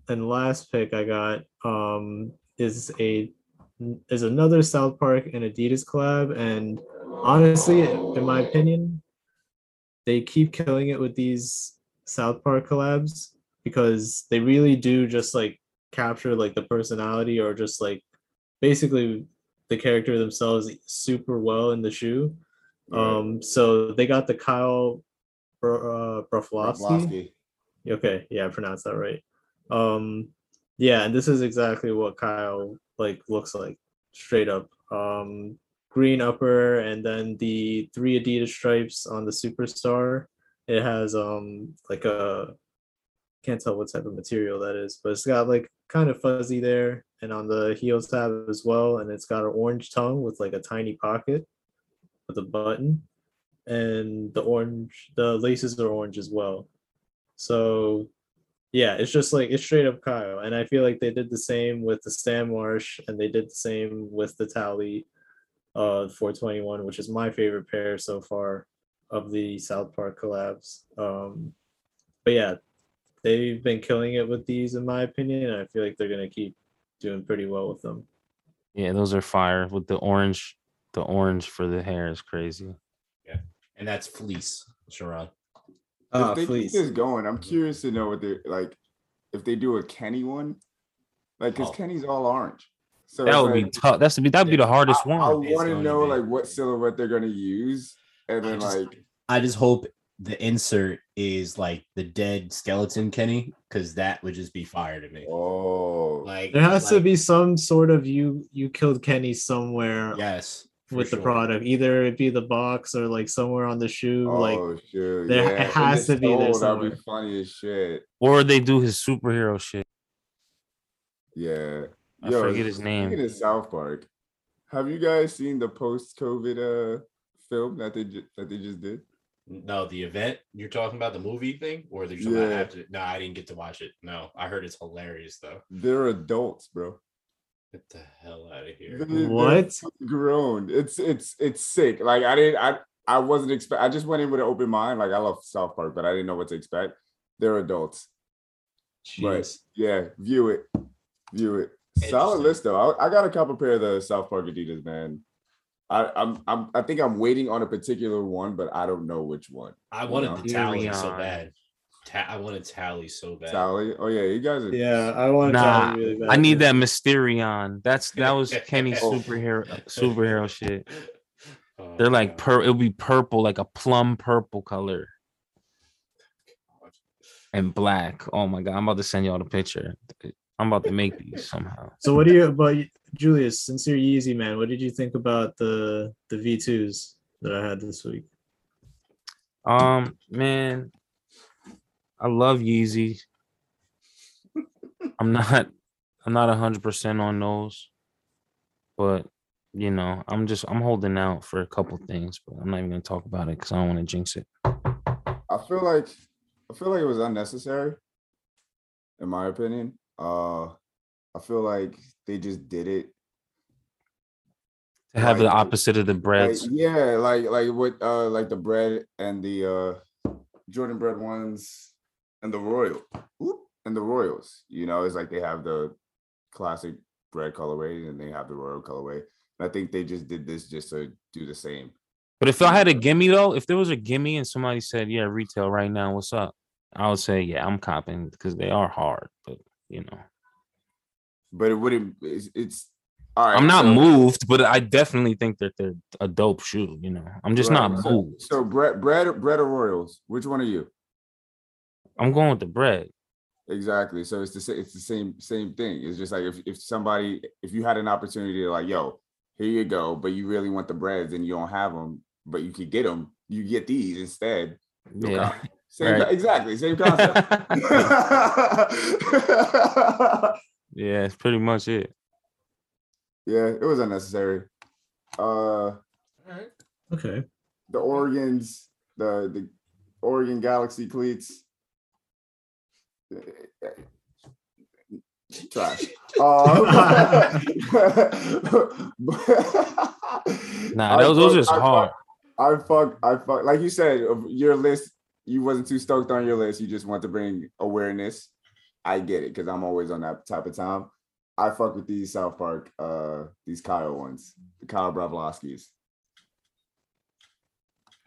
and last pick I got um is a is another South Park and Adidas collab. And honestly, in my opinion, they keep killing it with these South Park collabs because they really do just like capture like the personality or just like basically the character themselves super well in the shoe. Um, so they got the Kyle Br- uh. Broflovsky. Okay, yeah, I pronounced that right. Um, yeah, and this is exactly what Kyle like looks like, straight up. Um, green upper, and then the three Adidas stripes on the Superstar. It has um like a can't tell what type of material that is, but it's got like kind of fuzzy there, and on the heel tab as well, and it's got an orange tongue with like a tiny pocket with a button, and the orange the laces are orange as well. So yeah, it's just like it's straight up Kyle. And I feel like they did the same with the Stan Marsh and they did the same with the Towelie uh 421, which is my favorite pair so far of the South Park collabs. Um but yeah, they've been killing it with these in my opinion. And I feel like they're gonna keep doing pretty well with them. Yeah, those are fire with the orange. The orange for the hair is crazy. Yeah, and that's fleece sharon Ah, if they please. keep this going, I'm curious to know what they're like. If they do a Kenny one, like because Oh. Kenny's all orange. So That it's would be tough. That's to be that'd be the hardest I, one. I want to know like what silhouette they're gonna use, and I then just- like I just hope the insert is like the dead skeleton Kenny, because that would just be fire to me. oh, Like There has to be some sort of you you killed Kenny somewhere yes for with the sure. product. Either it be the box or like somewhere on the shoe. like oh shit, there- yeah, it has in to be there soul, That'd be funny as shit. Or they do his superhero shit. Yeah, I forget his name. of South Park, have you guys seen the post-COVID uh film that they ju- that they just did? No, the event you're talking about, the movie thing, or the yeah. Yeah. after. No, I didn't get to watch it. No, I heard it's hilarious though. They're adults, bro. Get the hell out of here. They're- they're What? grown? It's it's it's sick. Like I didn't I I wasn't expect. I just went in with an open mind. Like I love South Park, but I didn't know what to expect. They're adults. But yeah, view it, view it. Solid list though. I, I got a couple pair of the South Park Adidas, man. I, I'm, I'm I think I'm waiting on a particular one, but I don't know which one. I wanted know. the Towelie so bad. Ta- I wanted Towelie so bad. Sally. Oh yeah, you guys are. yeah, I want Nah, really bad. I need that Mysterion. That's that was Kenny's Oh. superhero superhero shit. Oh, They're like God. pur it'll be purple, like a plum purple color and black. Oh my god, I'm about to send y'all the picture. I'm about to make these somehow. So what do you but Julius, since you're Yeezy man, what did you think about the the V2s that I had this week? Um, man, I love Yeezy. I'm not I'm not hundred percent on those, but you know, I'm just I'm holding out for a couple things, but I'm not even gonna talk about it because I don't want to jinx it. I feel like I feel like it was unnecessary, in my opinion. Uh, I feel like they just did it To have the opposite of the Like, breads. yeah, like like what uh like the bread and the uh Jordan bread ones and the Royal Oop, and the Royals. You know, it's like they have the classic bread colorway and they have the Royal colorway. And I think they just did this just to do the same. But if I had a gimme though, if there was a gimme and somebody said, "Yeah, retail right now, what's up?" I would say, "Yeah, I'm copping because they are hard." But you know, But it wouldn't. It's, it's all right. I'm not so- moved, but I definitely think that they're a dope shoe. You know, I'm just right, not so- moved. So bread, bread, bread or Royals? Which one are you? I'm going with the bread. Exactly. So it's the it's the same same thing. It's just like if if somebody if you had an opportunity to like, yo, here you go, but you really want the breads and you don't have them, but you could get them, you get these instead. Yeah. Same, Right. exactly, same concept. yeah, it's pretty much it. yeah, it was unnecessary. Uh, Okay. the Oregon's the the Oregon Galaxy cleats. Trash. Uh, Nah, I those those fuck- just I hard. I fuck, I fuck. Like you said, your list, you wasn't too stoked on your list. You just want to bring awareness. I get it because I'm always on that type of time. I fuck with these South Park, uh, these Kyle ones, the Kyle Broflovskis.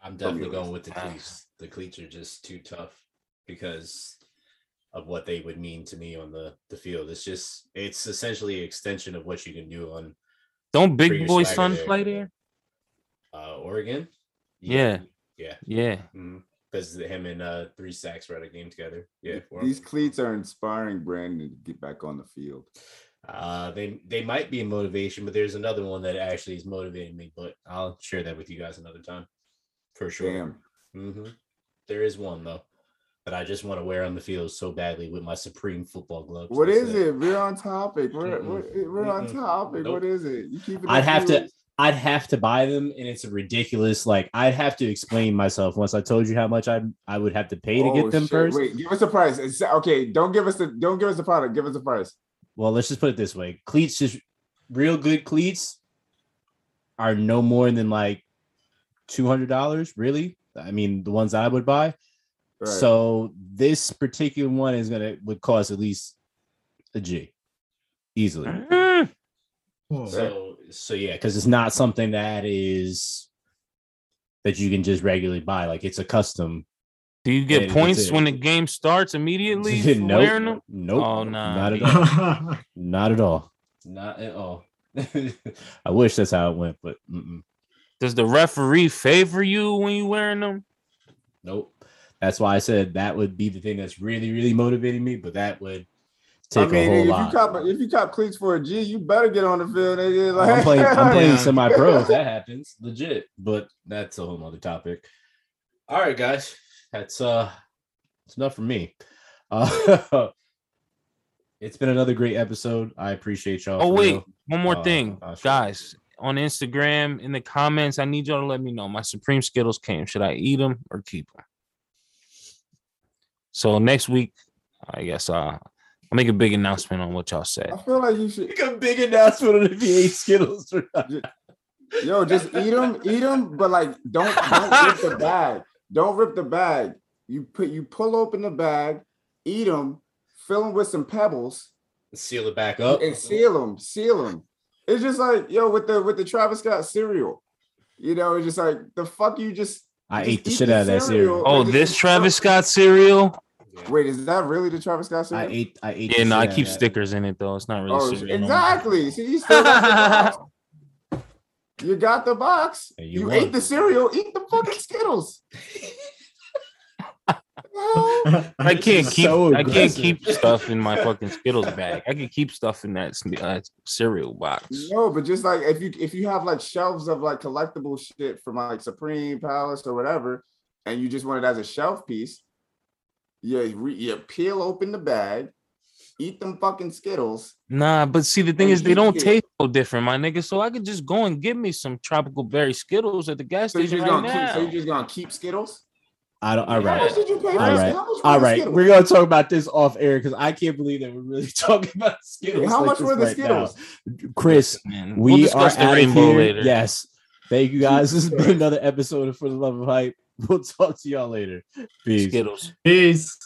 I'm definitely going with the cleats. The cleats are just too tough because of what they would mean to me on the, the field. It's just it's essentially an extension of what you can do on Don't Big your Boy swagger Son there. play there? uh Oregon. Yeah. Yeah. Yeah. Because him and uh three sacks were at a game together. Yeah. These cleats are inspiring Brandon to get back on the field. Uh, they they might be a motivation, but there's another one that actually is motivating me. But I'll share that with you guys another time, for sure. Damn. hmm There is one though that I just want to wear on the field so badly with my Supreme football gloves. What is it? We're on topic. We're we're, we're on topic. Nope. What is it? You keep it. I'd have to. I'd have to buy them, and it's a ridiculous. Like I'd have to explain myself once I told you how much I I would have to pay to Oh, get them shit. first. Wait, give us a price. It's, okay, don't give us the don't give us the product. Give us the price. Well, let's just put it this way: cleats, just real good cleats, are no more than like two hundred dollars. Really, I mean, the ones I would buy. Right. So this particular one is gonna would cost at least a G, easily. Mm, So so yeah, because it's not something that is that you can just regularly buy. Like it's a custom. Do you get points when the game starts immediately? nope, nope, Oh, nah, not at all, not at all, not at all. I wish that's how it went, but mm-mm. Does the referee favor you when you wearing them? nope. That's why I said that would be the thing that's really, really motivating me. But that would I mean, a whole if lot. you cop if you cop cleats for a G, you better get on the field. Nigga. Like, I'm playing. I'm playing semi-pro. If that happens, legit. But that's a whole other topic. All right, guys, that's uh, it's enough for me. Uh, it's been another great episode. I appreciate y'all. Oh wait, real. one more Uh, thing, uh, guys. On Instagram, in the comments, I need y'all to let me know. My Supreme Skittles came. Should I eat them or keep them? So next week, I guess uh, I'll make a big announcement on what y'all said. I feel like you should. Make a big announcement on if he ate Skittles or not. Yo, just eat them, eat them, but like don't don't rip the bag. Don't rip the bag. You put you pull open the bag, eat them, fill them with some pebbles, Seal it back up. and seal them. Seal them. It's just like yo with the with the Travis Scott cereal. You know, it's just like the fuck you just. I just ate the shit the out of that cereal. cereal. Oh, Like, this Travis Scott cereal? Wait, is that really the Travis Scott cereal? I ate. I ate. Yeah, the no, I keep out of that. stickers in it though. It's not really Oh, cereal. no exactly. See, you still got the box. You got the box. And you You, ate the cereal. Eat the fucking Skittles. I can't keep so I can't keep stuff in my fucking Skittles bag. I can keep stuff in that uh, cereal box. No, but just like if you if you have like shelves of like collectible shit from like Supreme Palace or whatever, and you just want it as a shelf piece, you re, you peel open the bag, eat them fucking Skittles. Nah, but see the thing is they don't it. taste so different, my nigga. So I could just go and get me some tropical berry Skittles at the gas So you station just right gonna keep, so you just gonna keep Skittles? I don't. All How right. much did you pay for All this? right. How much were All the right, Skittles? we're gonna talk about this off air because I can't believe that we're really talking about Skittles. How like much were the right now. Skittles? Chris? Man, We we'll are discuss the out of rainbow here. later. Yes, thank you guys. This has been another episode of For the Love of Hype. We'll talk to y'all later. Peace. Skittles. Peace.